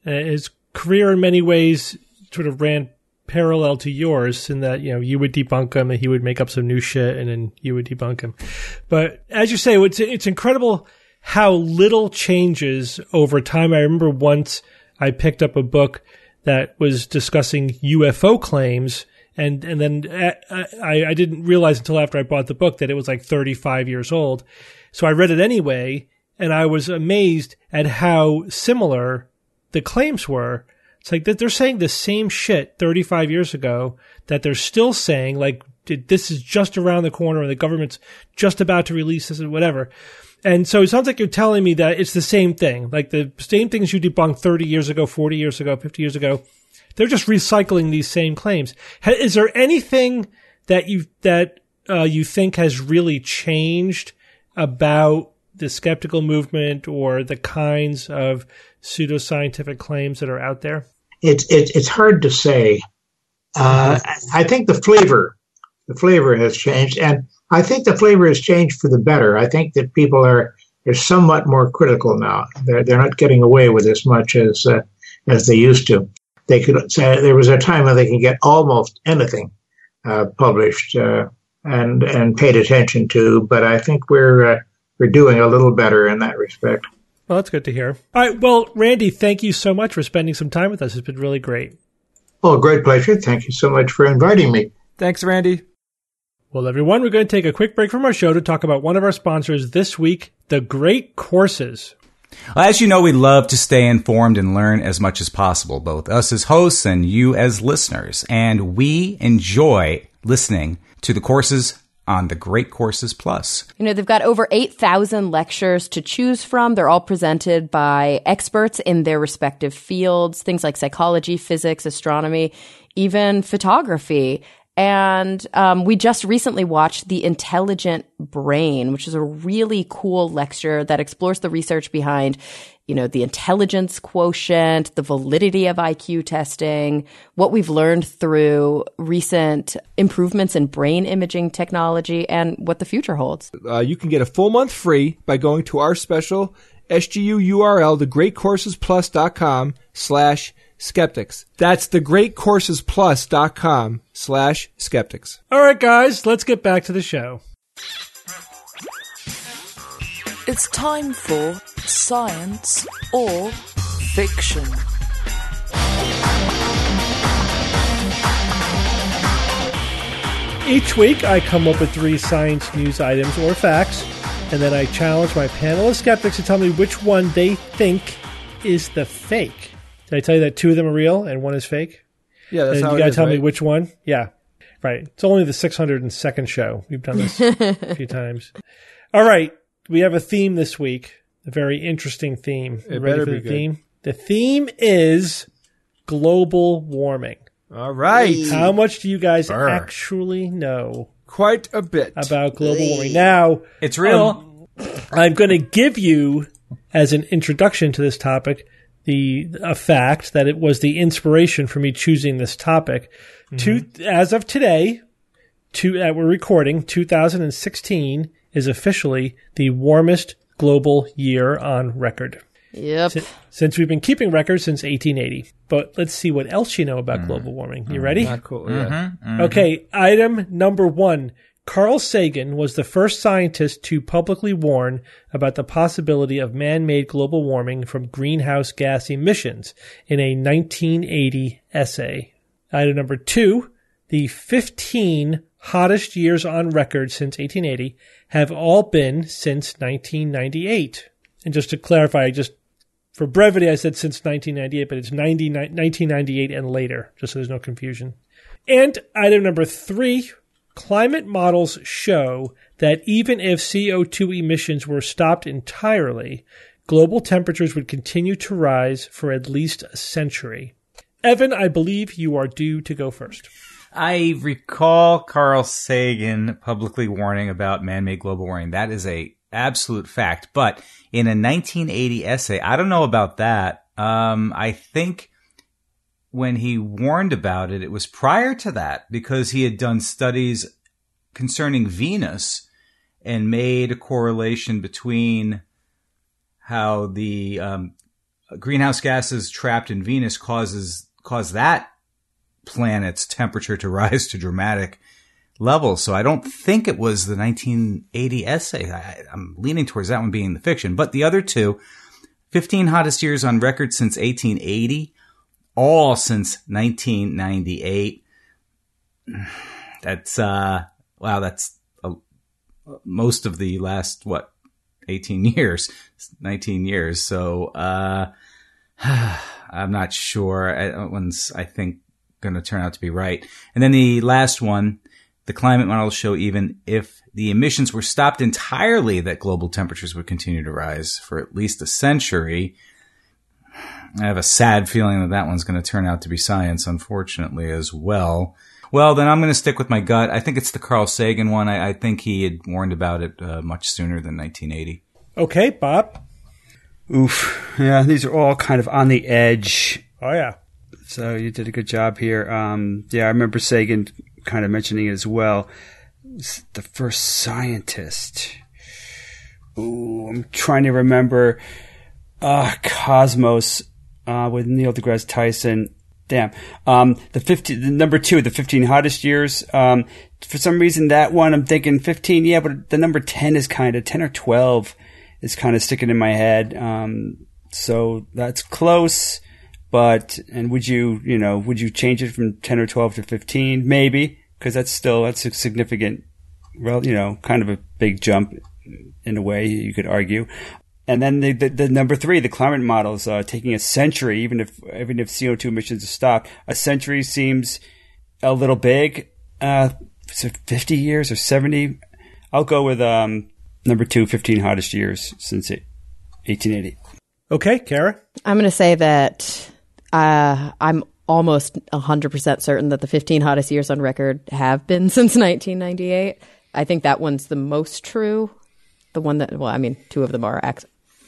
Uh, his career in many ways sort of ran parallel to yours in that, you know, you would debunk him and he would make up some new shit and then you would debunk him. But as you say, it's, it's incredible how little changes over time. I remember once I picked up a book that was discussing UFO claims and and then uh, I, I didn't realize until after I bought the book that it was like 35 years old. So I read it anyway, and I was amazed at how similar the claims were. It's like that they're saying the same shit 35 years ago that they're still saying, like this is just around the corner and the government's just about to release this and whatever. And so it sounds like you're telling me that it's the same thing, like the same things you debunked 30 years ago, 40 years ago, 50 years ago they're just recycling these same claims. Is there anything that you that uh, you think has really changed about the skeptical movement or the kinds of pseudoscientific claims that are out there? It's it's it's hard to say. Uh, I think the flavor, the flavor has changed, and I think the flavor has changed for the better. I think that people are are somewhat more critical now. They're they're not getting away with as much as uh, as they used to. They could say there was a time when they could get almost anything uh, published uh, and and paid attention to, but I think we're uh, we're doing a little better in that respect. Well, that's good to hear. All right. Well, Randi, thank you so much for spending some time with us. It's been really great. Oh, great pleasure. Thank you so much for inviting me. Thanks, Randi. Well, everyone, we're going to take a quick break from our show to talk about one of our sponsors this week, The Great Courses. As you know, we love to stay informed and learn as much as possible, both us as hosts and you as listeners. And we enjoy listening to the courses on the Great Courses Plus. You know, they've got over 8,000 lectures to choose from. They're all presented by experts in their respective fields, things like psychology, physics, astronomy, even photography. And um, we just recently watched The Intelligent Brain, which is a really cool lecture that explores the research behind, you know, the intelligence quotient, the validity of IQ testing, what we've learned through recent improvements in brain imaging technology, and what the future holds. Uh, you can get a full month free by going to our special SGU URL, thegreatcoursesplus.com slash skeptics. That's thegreatcoursesplus.com slash skeptics. All right, guys, let's get back to the show. It's time for science or fiction. Each week, I come up with three science news items or facts, and then I challenge my panel of skeptics to tell me which one they think is the fake. Did I tell you that two of them are real and one is fake? Yeah, that's and how you it gotta is, tell me which one. Yeah, right. It's only the 602nd show. We've done this a few times. All right, we have a theme this week. A very interesting theme. It ready better for be the good. theme? The theme is global warming. All right. How much do you guys Brr. actually know Quite a bit. about global warming? Now, It's real. Um, I'm going to give you, as an introduction to this topic, the a fact that it was the inspiration for me choosing this topic. Mm-hmm. To as of today, to uh, we're recording 2016 is officially the warmest global year on record. Yep. Since we've been keeping records since 1880. But let's see what else you know about mm. global warming. You mm. ready? Not cool. Yeah. Mm-hmm. Mm-hmm. Okay, item number one. Carl Sagan was the first scientist to publicly warn about the possibility of man made global warming from greenhouse gas emissions in a 1980 essay. Item number two. The 15 hottest years on record since 1880 have all been since 1998. And just to clarify, just for brevity, I said since 1998, but it's 90, 1998 and later, just so there's no confusion. And item number three climate models show that even if CO2 emissions were stopped entirely, global temperatures would continue to rise for at least a century. Evan, I believe you are due to go first. I recall Carl Sagan publicly warning about man-made global warming. That is a absolute fact. But in a 1980 essay, I don't know about that. Um, I think when he warned about it, it was prior to that because he had done studies concerning Venus and made a correlation between how the um, greenhouse gases trapped in Venus causes cause that planet's temperature to rise to dramatic levels. So I don't think it was the 1980 essay. I, I'm leaning towards that one being the fiction. But the other two, 15 hottest years on record since 1880, all since 1998. That's, uh, wow, that's most of the last, what, 18 years, 19 years. So, uh, I'm not sure. That one's, I think, going to turn out to be right. And then the last one, the climate models show even if the emissions were stopped entirely, that global temperatures would continue to rise for at least a century. I have a sad feeling that that one's going to turn out to be science, unfortunately, as well. Well, then I'm going to stick with my gut. I think it's the Carl Sagan one. I, I think he had warned about it uh, much sooner than 1980. Okay, Bob. Oof. Yeah, these are all kind of on the edge. Oh yeah. So you did a good job here. Um, yeah, I remember Sagan kind of mentioning it as well. The first scientist. Ooh, I'm trying to remember. Uh, Cosmos uh, with Neil deGrasse Tyson. Damn. Um, the 15, the number two, the 15 hottest years. Um, for some reason, that one, I'm thinking 15. Yeah, but the number 10 is kind of 10 or 12 is kind of sticking in my head. Um, so that's close. But, and would you, you know, would you change it from 10 or 12 to 15? Maybe. Cause that's still, that's a significant, well, you know, kind of a big jump in a way you could argue. And then the, the, the, number three, the climate models, uh, taking a century, even if even if CO two emissions are stopped, a century seems a little big. Uh, fifty years or seventy? I'll go with um, number two, 15 hottest years since it, 1880. Okay, Cara. I'm going to say that uh, I'm almost 100% certain that the 15 hottest years on record have been since 1998. I think that one's the most true. The one that, well, I mean, two of them are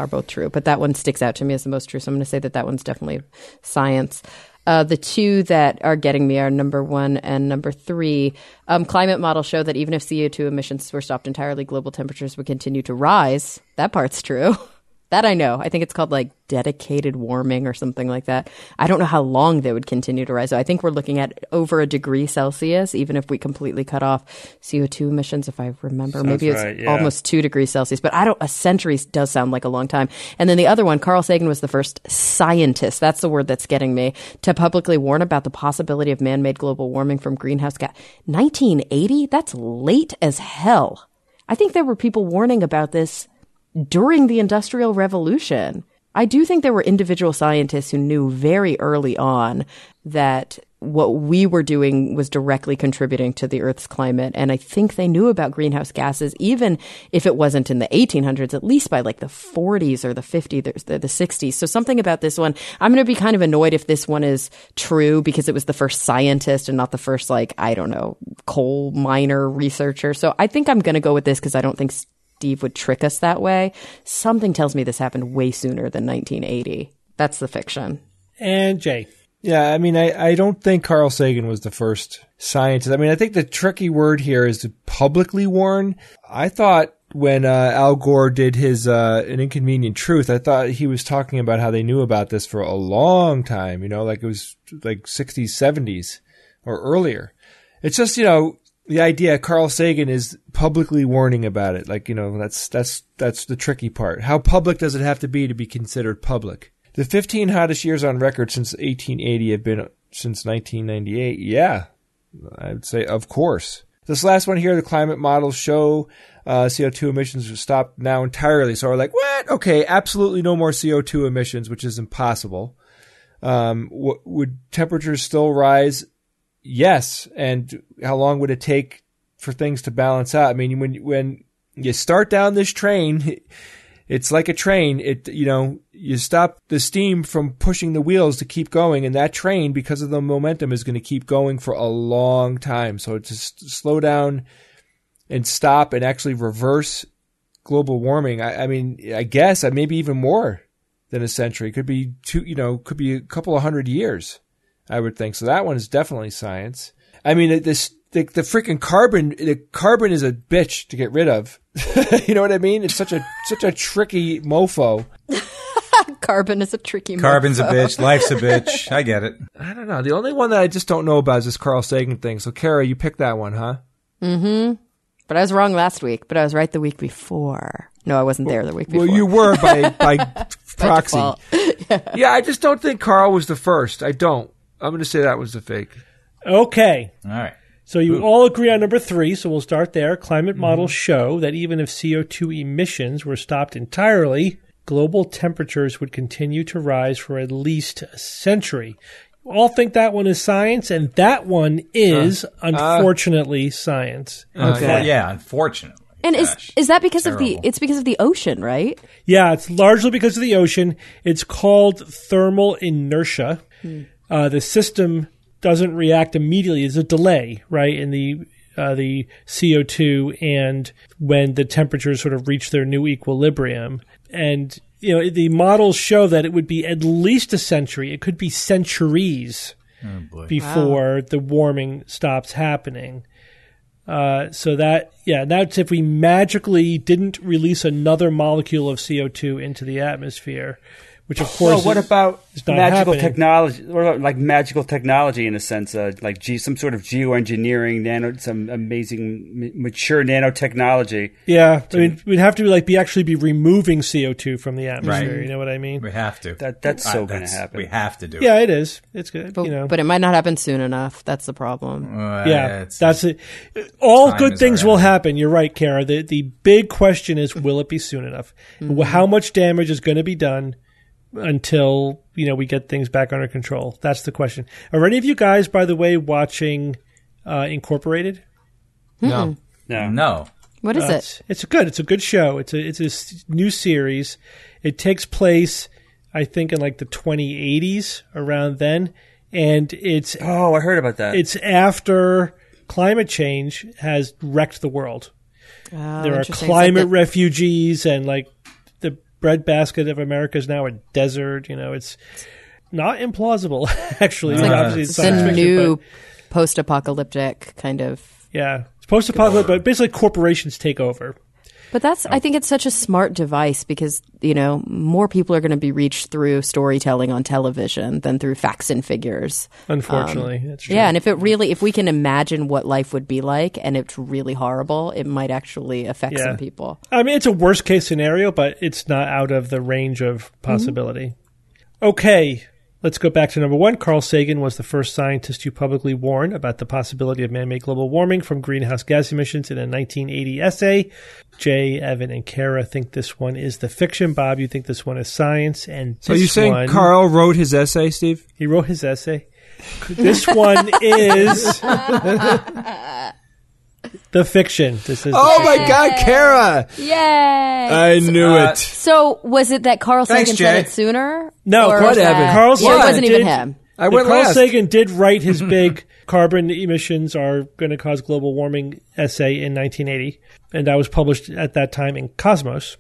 are both true, but that one sticks out to me as the most true. So I'm going to say that that one's definitely science. Uh, the two that are getting me are number one and number three. Um, climate models show that even if CO2 emissions were stopped entirely, global temperatures would continue to rise. That part's true. That I know. I think it's called like dedicated warming or something like that. I don't know how long they would continue to rise. So I think we're looking at over a degree Celsius, even if we completely cut off CO2 emissions, if I remember. Sounds Maybe it's right, yeah. almost two degrees Celsius, but I don't, a century does sound like a long time. And then the other one, Carl Sagan was the first scientist. That's the word that's getting me to publicly warn about the possibility of man made global warming from greenhouse gas. 1980? That's late as hell. I think there were people warning about this during the Industrial Revolution. I do think there were individual scientists who knew very early on that what we were doing was directly contributing to the Earth's climate. And I think they knew about greenhouse gases, even if it wasn't in the 1800s, at least by like the 40s or the 50s, the, the 60s. So something about this one, I'm going to be kind of annoyed if this one is true because it was the first scientist and not the first, like, I don't know, coal miner researcher. So I think I'm going to go with this because I don't think Steve would trick us that way. Something tells me this happened way sooner than 1980. That's the fiction. And Jay. Yeah, I mean, I, I don't think Carl Sagan was the first scientist. I mean, I think the tricky word here is to publicly warn. I thought when uh, Al Gore did his uh, An Inconvenient Truth, I thought he was talking about how they knew about this for a long time, you know, like it was like 60s, 70s or earlier. It's just, you know, the idea Carl Sagan is publicly warning about it. Like, you know, that's that's that's the tricky part. How public does it have to be to be considered public? The 15 hottest years on record since 1880 have been since 1998. Yeah. I would say of course. This last one here, the climate models show uh, CO2 emissions have stopped now entirely. So we're like, what? Okay, absolutely no more CO2 emissions, which is impossible. Um, w- would temperatures still rise? Yes. And how long would it take for things to balance out? I mean, when when you start down this train, it's like a train. It you know you stop the steam from pushing the wheels to keep going, and that train, because of the momentum, is going to keep going for a long time. So to slow down and stop and actually reverse global warming, I, I mean, I guess uh, maybe even more than a century. Could be two, you know, could be a couple of hundred years. I would think so. That one is definitely science. I mean, this the, the freaking carbon the carbon is a bitch to get rid of. you know what I mean? It's such a such a tricky mofo. Carbon is a tricky Carbon's a bitch. Life's a bitch. I get it. I don't know. The only one that I just don't know about is this Carl Sagan thing. So, Cara, you picked that one, huh? Mm-hmm. But I was wrong last week, but I was right the week before. No, I wasn't there the week before. Well, you were by by proxy. default. yeah, I just don't think Carl was the first. I don't. I'm going to say that was a fake. Okay. All right. So you all agree on number three, so we'll start there. Climate mm-hmm. models show that even if CO2 emissions were stopped entirely, global temperatures would continue to rise for at least a century. You all think that one is science, and that one is, uh, unfortunately, science. Uh, Unfor- yeah, unfortunately. And is Gosh, is that because of the? It's because of the ocean, right? Yeah, it's largely because of the ocean. It's called thermal inertia. Hmm. Uh, the system doesn't react immediately. There's a delay, right, in the uh, the CO2 and when the temperatures sort of reach their new equilibrium. And you know, the models show that it would be at least a century. It could be centuries before the warming stops happening. Uh, so that yeah, that's if we magically didn't release another molecule of CO2 into the atmosphere, which of course. Well, what is- about is not magical happening. technology? What about like magical technology in a sense, uh, like ge- some sort of geoengineering, nano, some amazing, m- mature nanotechnology? Yeah, I mean, we'd have to like be actually be removing CO2 from the atmosphere. Right. You know what I mean? We have to. That- that's Uh, so gonna happen. We have to do it. Yeah, it is. It's good. But, you know, but it might not happen soon enough. That's the problem. Uh, yeah, it's- that's it. All good things will happen. You're right, Cara. The the big question is, will it be soon enough? How much damage is going to be done until you know we get things back under control? That's the question. Are any of you guys, by the way, watching uh, Incorporated? No. No, Uh, no. What is it? It's, it's good. It's a good show. It's a it's a s- new series. It takes place, I think, in like the 2080s around then, and it's Oh, I heard about that. it's after climate change has wrecked the world. Oh, there are interesting. It's like climate the- refugees, and like the breadbasket of America is now a desert. You know, it's not implausible actually. It's like it's the new post-apocalyptic kind of. yeah, it's post-apocalyptic, but basically corporations take over. But that's I oh. think it's such a smart device because you know more people are going to be reached through storytelling on television than through facts and figures. Unfortunately, um, that's true. Yeah, and if it really, if we can imagine what life would be like, and it's really horrible, it might actually affect Yeah. some people. I mean, it's a worst case scenario, but it's not out of the range of possibility. Mm-hmm. Okay, let's go back to number one. Carl Sagan was the first scientist to publicly warn about the possibility of man made global warming from greenhouse gas emissions in a 1980 essay. Jay, Evan, and Kara think this one is the fiction. Bob, you think this one is science. And So this you're saying one, Carl wrote his essay, Steve? He wrote his essay. This one is the fiction. This is. Oh my God, Cara! Yay! I knew Uh, it. so was it that Carl Thanks, Sagan said Jay. it sooner? No, Or what, was that- Evan? Carl Yeah, Sagan it wasn't did, even him. I went Carl last. Sagan did write his big carbon emissions are going to cause global warming essay in 1980, and that was published at that time in Cosmos,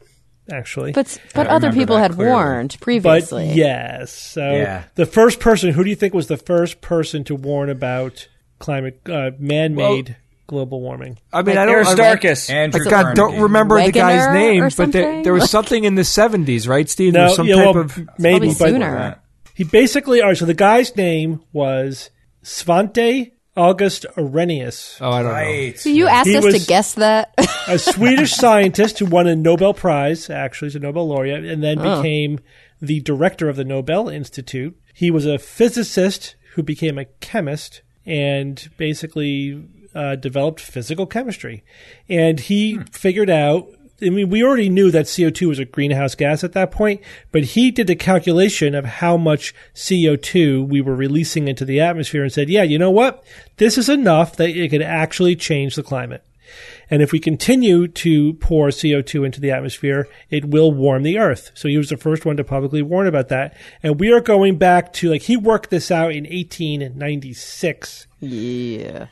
actually. But but I other remember people that had clearly. warned But previously. yes, so Yeah. the first person, who do you think was the first person to warn about climate, uh, man-made global warming? I mean, Like I don't. I, Aristarchus. Andrew I God, don't Carnegie. remember the guy's Wegener name, but there, something? there was something in the 70s, right, Steve? There No, was some yeah, type well, of. maybe, Probably but sooner. he basically. All right, so the guy's name was Svante August Arrhenius. Oh, I don't know. Right. So you asked He us was- to guess that. a Swedish scientist who won a Nobel Prize, actually, he's a Nobel laureate, and then Oh. became the director of the Nobel Institute. He was a physicist who became a chemist and basically uh, developed physical chemistry. And he figured out. I mean, we already knew that CO2 was a greenhouse gas at that point, but he did a calculation of how much CO2 we were releasing into the atmosphere and said, yeah, you know what? This is enough that it could actually change the climate. And if we continue to pour CO2 into the atmosphere, it will warm the earth. So he was the first one to publicly warn about that. And we are going back to, like, he worked this out in 1896. yeah.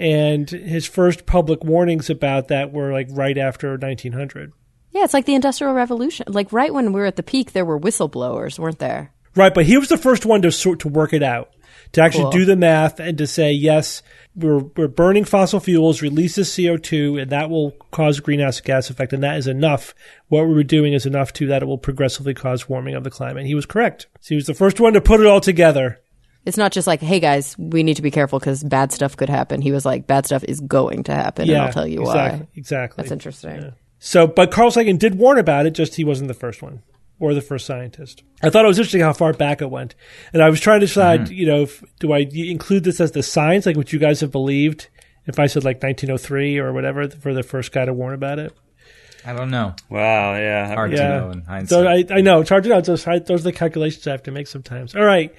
And his first public warnings about that were, like, right after 1900. Yeah, it's like the Industrial Revolution. Like right when we were at the peak, there were whistleblowers, weren't there? Right, but he was the first one to sort to work it out, to actually Cool. do the math and to say yes, we're we're burning fossil fuels, releases CO two, and that will cause greenhouse gas effect, and that is enough. What we were doing is enough to that it will progressively cause warming of the climate. He was correct. So he was the first one to put it all together. It's not just like, hey guys, we need to be careful because bad stuff could happen. He was like, bad stuff is going to happen, and I'll tell you exactly, why. Exactly. That's interesting. So, but Carl Sagan did warn about it, just he wasn't the first one or the first scientist. I thought it was interesting how far back it went. And I was trying to decide, mm-hmm. you know, if, do I include this as the science, like what you guys have believed? If I said like 1903 or whatever for the first guy to warn about it. I don't know. Wow, yeah. Hard to know in hindsight. So I, I know it's hard to know. Those, those are the calculations I have to make sometimes. All right.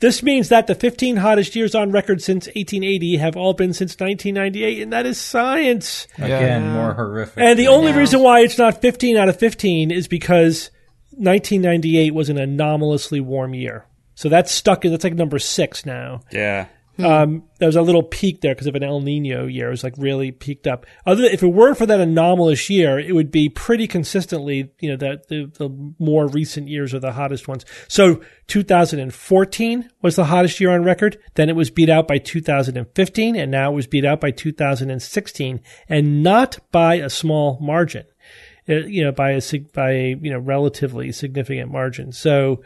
This means that the 15 hottest years on record since 1880 have all been since 1998, and that is science. Again, more horrific. And the than- only reason why it's not 15 out of 15 is because 1998 was an anomalously warm year. So that's stuck in, that's like number six now. Yeah. Um, there was a little peak there because of an El Nino year. It was like really peaked up. Other if it weren't for that anomalous year, it would be pretty consistently, you know, that the, the more recent years are the hottest ones. So 2014 was the hottest year on record. Then it was beat out by 2015 and now it was beat out by 2016 and not by a small margin. Uh, you know, by a, by a, you know, relatively significant margin. So,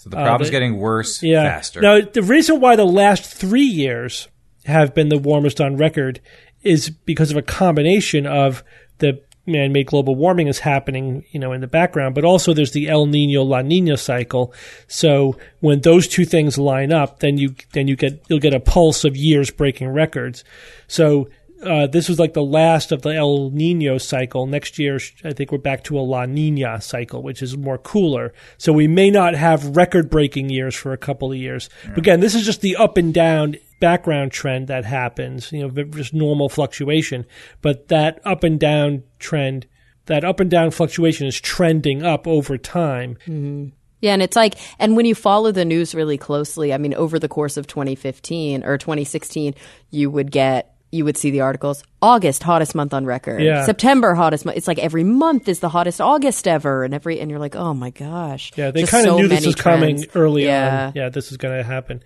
so the problem's uh, getting worse yeah. faster. Now, the reason why the last three years have been the warmest on record is because of a combination of the man-made global warming is happening, you know, in the background, but also there's the El Nino La Nina cycle. So when those two things line up, then you then you get you'll get a pulse of years breaking records. So uh, this was like the last of the El Nino cycle. Next year, I think we're back to a La Nina cycle, which is more cooler. So we may not have record breaking years for a couple of years. Yeah. But again, this is just the up and down background trend that happens, you know, just normal fluctuation. But that up and down trend, that up and down fluctuation is trending up over time. Mm-hmm. Yeah, and it's like, and when you follow the news really closely, I mean, over the course of 2015 or 2016, you would get you would see the articles August hottest month on record. Yeah. September hottest month. It's like every month is the hottest August ever and every and you're like, "Oh my gosh." Yeah, they kind of so knew this was trends. coming early yeah. on. Yeah, this is going to happen.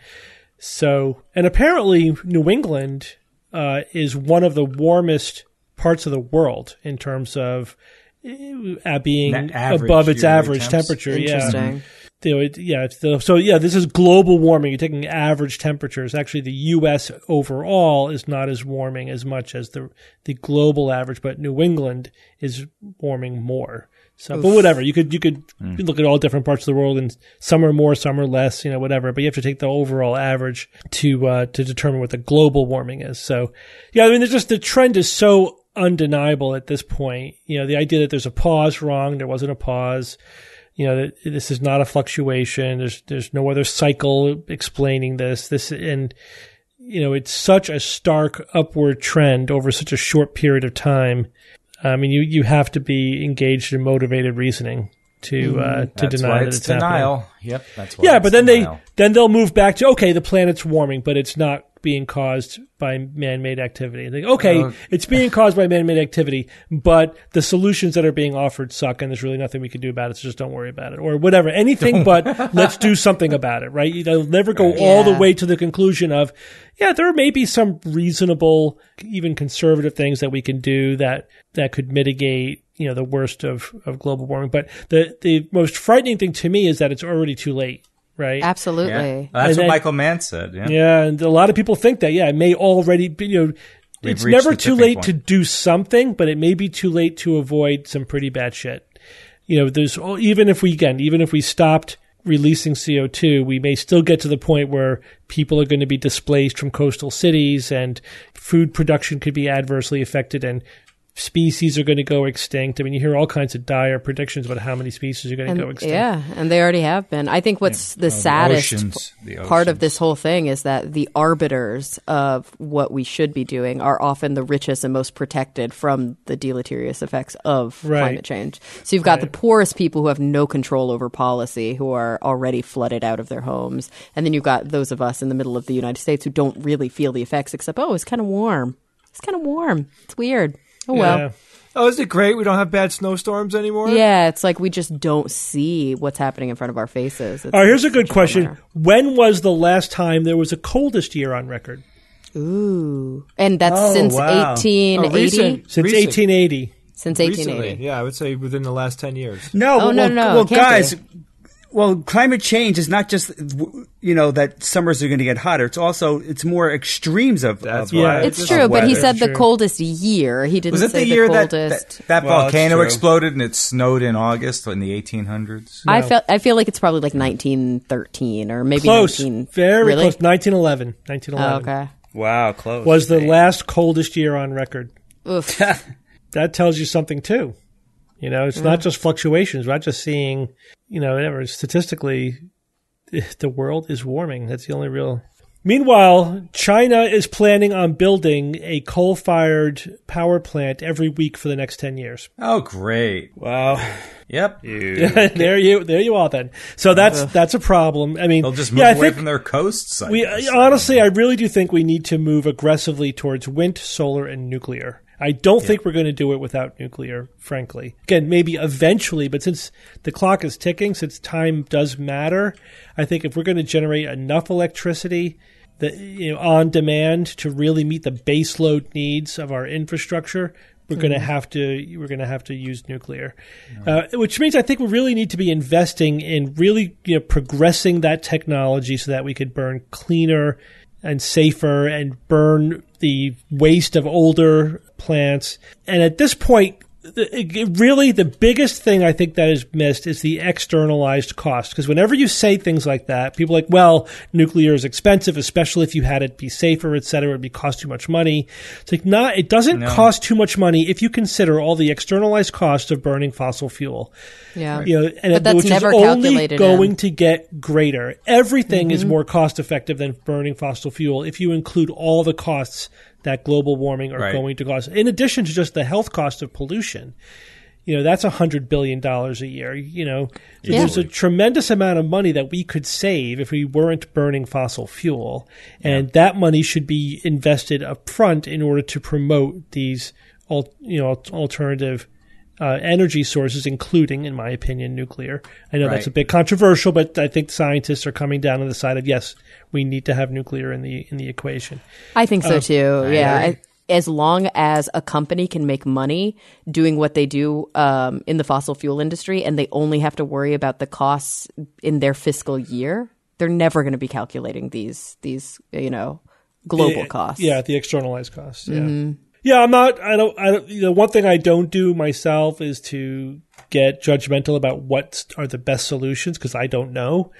So, and apparently New England uh, is one of the warmest parts of the world in terms of uh, being above its average temps. temperature. Yeah you know, it, yeah, the, so yeah, this is global warming. You're taking average temperatures. Actually, the U.S. overall is not as warming as much as the the global average, but New England is warming more. So, Oof. but whatever, you could you could mm. look at all different parts of the world, and some are more, some are less, you know, whatever. But you have to take the overall average to uh, to determine what the global warming is. So, yeah, I mean, there's just the trend is so undeniable at this point. You know, the idea that there's a pause wrong, there wasn't a pause you know, this is not a fluctuation. There's, there's no other cycle explaining this. This, and, you know, it's such a stark upward trend over such a short period of time. I mean, you, you have to be engaged in motivated reasoning to uh, mm-hmm. to that's deny that it's, it's denial. Happening. Yep, that's why yeah. But then denial. they then they'll move back to okay, the planet's warming, but it's not being caused by man-made activity. Like, okay, uh, it's being caused by man-made activity, but the solutions that are being offered suck, and there's really nothing we can do about it. So just don't worry about it, or whatever. Anything but let's do something about it. Right? You'll never go right. all the way to the conclusion of, yeah, there may be some reasonable, even conservative things that we can do that that could mitigate you know the worst of, of global warming. But the the most frightening thing to me is that it's already too late right? Absolutely. Yeah. Well, that's and what then, Michael Mann said. Yeah. yeah, and a lot of people think that. Yeah, it may already be. You know, We've it's never too late point. to do something, but it may be too late to avoid some pretty bad shit. You know, there's oh, even if we again, even if we stopped releasing CO2, we may still get to the point where people are going to be displaced from coastal cities and food production could be adversely affected and species are going to go extinct. I mean, you hear all kinds of dire predictions about how many species are going and, to go extinct. Yeah, and they already have been. I think what's yeah. the oh, saddest the oceans, the part of this whole thing is that the arbiters of what we should be doing are often the richest and most protected from the deleterious effects of right. climate change. So you've got right. the poorest people who have no control over policy, who are already flooded out of their homes, and then you've got those of us in the middle of the United States who don't really feel the effects, except oh, it's kind of warm. It's kind of warm. It's weird. Oh well. Yeah. Oh, is it great? We don't have bad snowstorms anymore. Yeah, it's like we just don't see what's happening in front of our faces. It's, All right, here's a good question: When was the last time there was a coldest year on record? Ooh, and that's oh, since wow. 1880. Oh, since 1880. Since 1880. Recently, yeah, I would say within the last 10 years. No, oh, well, no, no, no. well guys, be. Well, climate change is not just you know that summers are going to get hotter. It's also it's more extremes of. That's of, yeah, it's true. But he said the coldest year. He didn't Was it say the year the coldest. That, that, that well, volcano exploded and it snowed in August in the 1800s? No. I felt I feel like it's probably like 1913 or maybe close, 19, very really? close. 1911. 1911. Oh, okay. Wow, close. Was the last coldest year on record. Oof. that tells you something too. You know, it's not just fluctuations. We're not just seeing, you know, whatever. Statistically, the world is warming. That's the only real Meanwhile, China is planning on building a coal fired power plant every week for the next 10 years. Oh, great. Wow. Yep. there you there you are then. So that's that's a problem. I mean, They'll just move yeah, away from their coasts. I we guess. honestly I really do think we need to move aggressively towards wind, solar and nuclear. I don't think we're going to do it without nuclear, frankly. Again, maybe eventually, but since the clock is ticking, since time does matter, I think if we're going to generate enough electricity that you know on demand to really meet the baseload needs of our infrastructure, we're going to have to we're going to have to use nuclear, uh, which means I think we really need to be investing in really you know progressing that technology so that we could burn cleaner and safer and burn the waste of older plants. And at this point, really the biggest thing I think that is missed is the externalized cost. Because whenever you say things like that, people are like, well, nuclear is expensive, especially if you had it be safer, et cetera. It'd be cost too much money. It's like, not, it doesn't cost too much money if you consider all the externalized cost of burning fossil fuel. Yeah. You know, and But that's which never is only calculated going in. to get greater. Everything Mm-hmm. is more cost effective than burning fossil fuel if you include all the costs that global warming are Right. going to cause, in addition to just the health cost of pollution. You know, that's a hundred billion dollars a year. You know, so Yeah. there's a tremendous amount of money that we could save if we weren't burning fossil fuel, and that money should be invested up front in order to promote these, you know, alternative uh, energy sources, including, in my opinion, nuclear. I know that's a bit controversial, but I think scientists are coming down on the side of yes, we need to have nuclear in the in the equation. I think so Oh, too. yeah. I, as long as a company can make money doing what they do um, in the fossil fuel industry and they only have to worry about the costs in their fiscal year, they're never going to be calculating these these you know global Yeah, costs. Yeah, the externalized costs. Yeah. Yeah, I'm not. I don't. I don't. You know, one thing I don't do myself is to get judgmental about what are the best solutions because I don't know.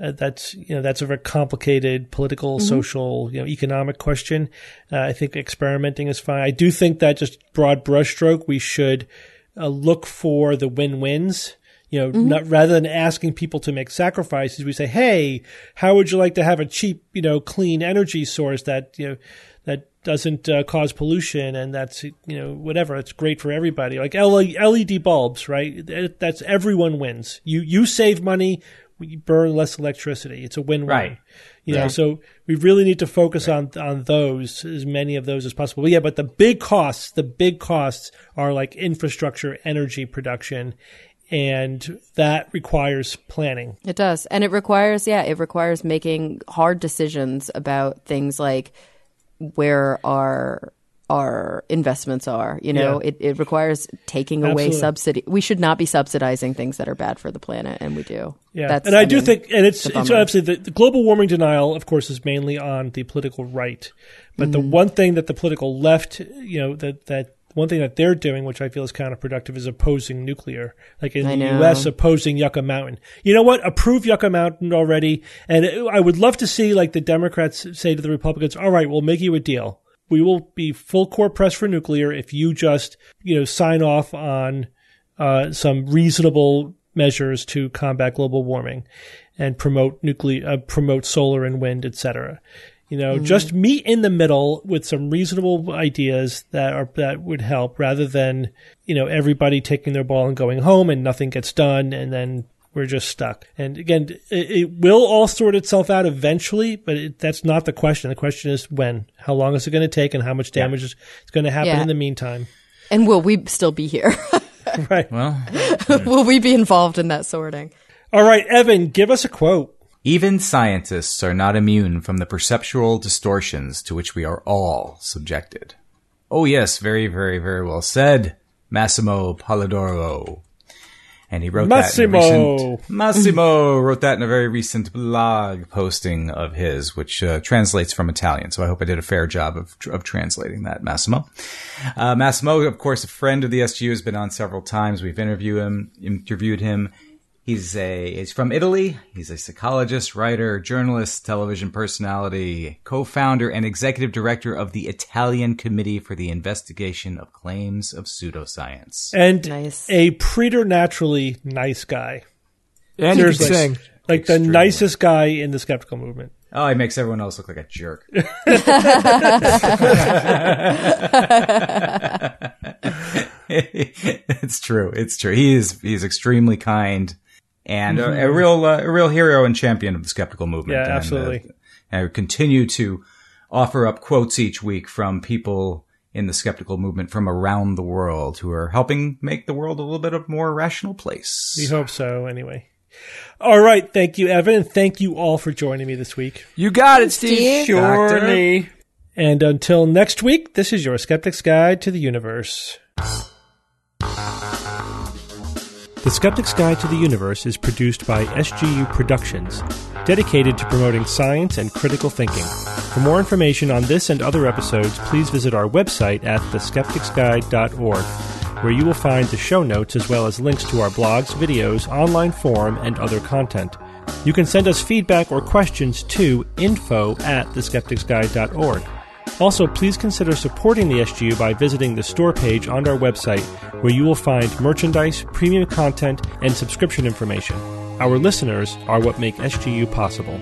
Uh, that's you know that's a very complicated political, social, you know, economic question. Uh, I think experimenting is fine. I do think that just broad brushstroke, we should uh, look for the win-wins. You know, not rather than asking people to make sacrifices, we say, "Hey, how would you like to have a cheap, you know, clean energy source that you know doesn't uh, cause pollution and that's you know whatever it's great for everybody. Like LED bulbs right? That's everyone wins. You you save money we burn less electricity. It's a win-win. Right. you know so we really need to focus on on those as many of those as possible. But yeah but the big costs the big costs are like infrastructure energy production and that requires planning. It does. And it requires, yeah, it requires making hard decisions about things like where our our investments are. You know, Yeah. it, it requires taking away subsidy. We should not be subsidizing things that are bad for the planet, and we do. Yeah, That's, and I, do mean, think, and it's, it's absolutely the, the global warming denial, of course, is mainly on the political right. But Mm-hmm. the one thing that the political left, you know, that that one thing that they're doing, which I feel is counterproductive, is opposing nuclear. Like in I the know. U.S., opposing Yucca Mountain. You know what? Approve Yucca Mountain already, and I would love to see like the Democrats say to the Republicans, "All right, we'll make you a deal. We will be full court press for nuclear if you just, you know, sign off on." uh, some reasonable measures to combat global warming and promote nuclear, uh, promote solar and wind, etc. You know, mm-hmm. just meet in the middle with some reasonable ideas that are that would help, rather than you know everybody taking their ball and going home and nothing gets done, and then we're just stuck. And again, it, it will all sort itself out eventually, but it, that's not the question. The question is when, how long is it going to take, and how much damage is, is going to happen Yeah. in the meantime. And will we still be here? right. Well, will we be involved in that sorting? All right, Evan, give us a quote. Even scientists are not immune from the perceptual distortions to which we are all subjected. Oh yes, very, very, very well said, Massimo Polidoro. And he wrote that in a Massimo. recent, Massimo wrote that in a very recent blog posting of his, which uh, translates from Italian. So I hope I did a fair job of, of translating that, Massimo. Uh, Massimo, of course, a friend of the SGU, has been on several times. We've interviewed him. Interviewed him. He's a he's from Italy. He's a psychologist, writer, journalist, television personality, co-founder and executive director of the Italian Committee for the Investigation of Claims of Pseudoscience. and Nice. a preternaturally nice guy. And you can Seriously. sing. Like the nicest guy in the skeptical movement. Oh, he makes everyone else look like a jerk. it's true. It's true. He is he's extremely kind and a, a real uh, a real hero and champion of the skeptical movement. Yeah, And, uh, absolutely. and I continue to offer up quotes each week from people in the skeptical movement from around the world who are helping make the world a little bit of a more rational place. We hope so, anyway. All right. Thank you, Evan. And thank you all for joining me this week. You got it, Steve. Surely. And until next week, this is your Skeptic's Guide to the Universe. The Skeptic's Guide to the Universe is produced by SGU Productions, dedicated to promoting science and critical thinking. For more information on this and other episodes, please visit our website at theskepticsguide.org, where you will find the show notes as well as links to our blogs, videos, online forum, and other content. You can send us feedback or questions to info at theskepticsguide.org. Also, please consider supporting the SGU by visiting the store page on our website, where you will find merchandise, premium content, and subscription information. Our listeners are what make SGU possible.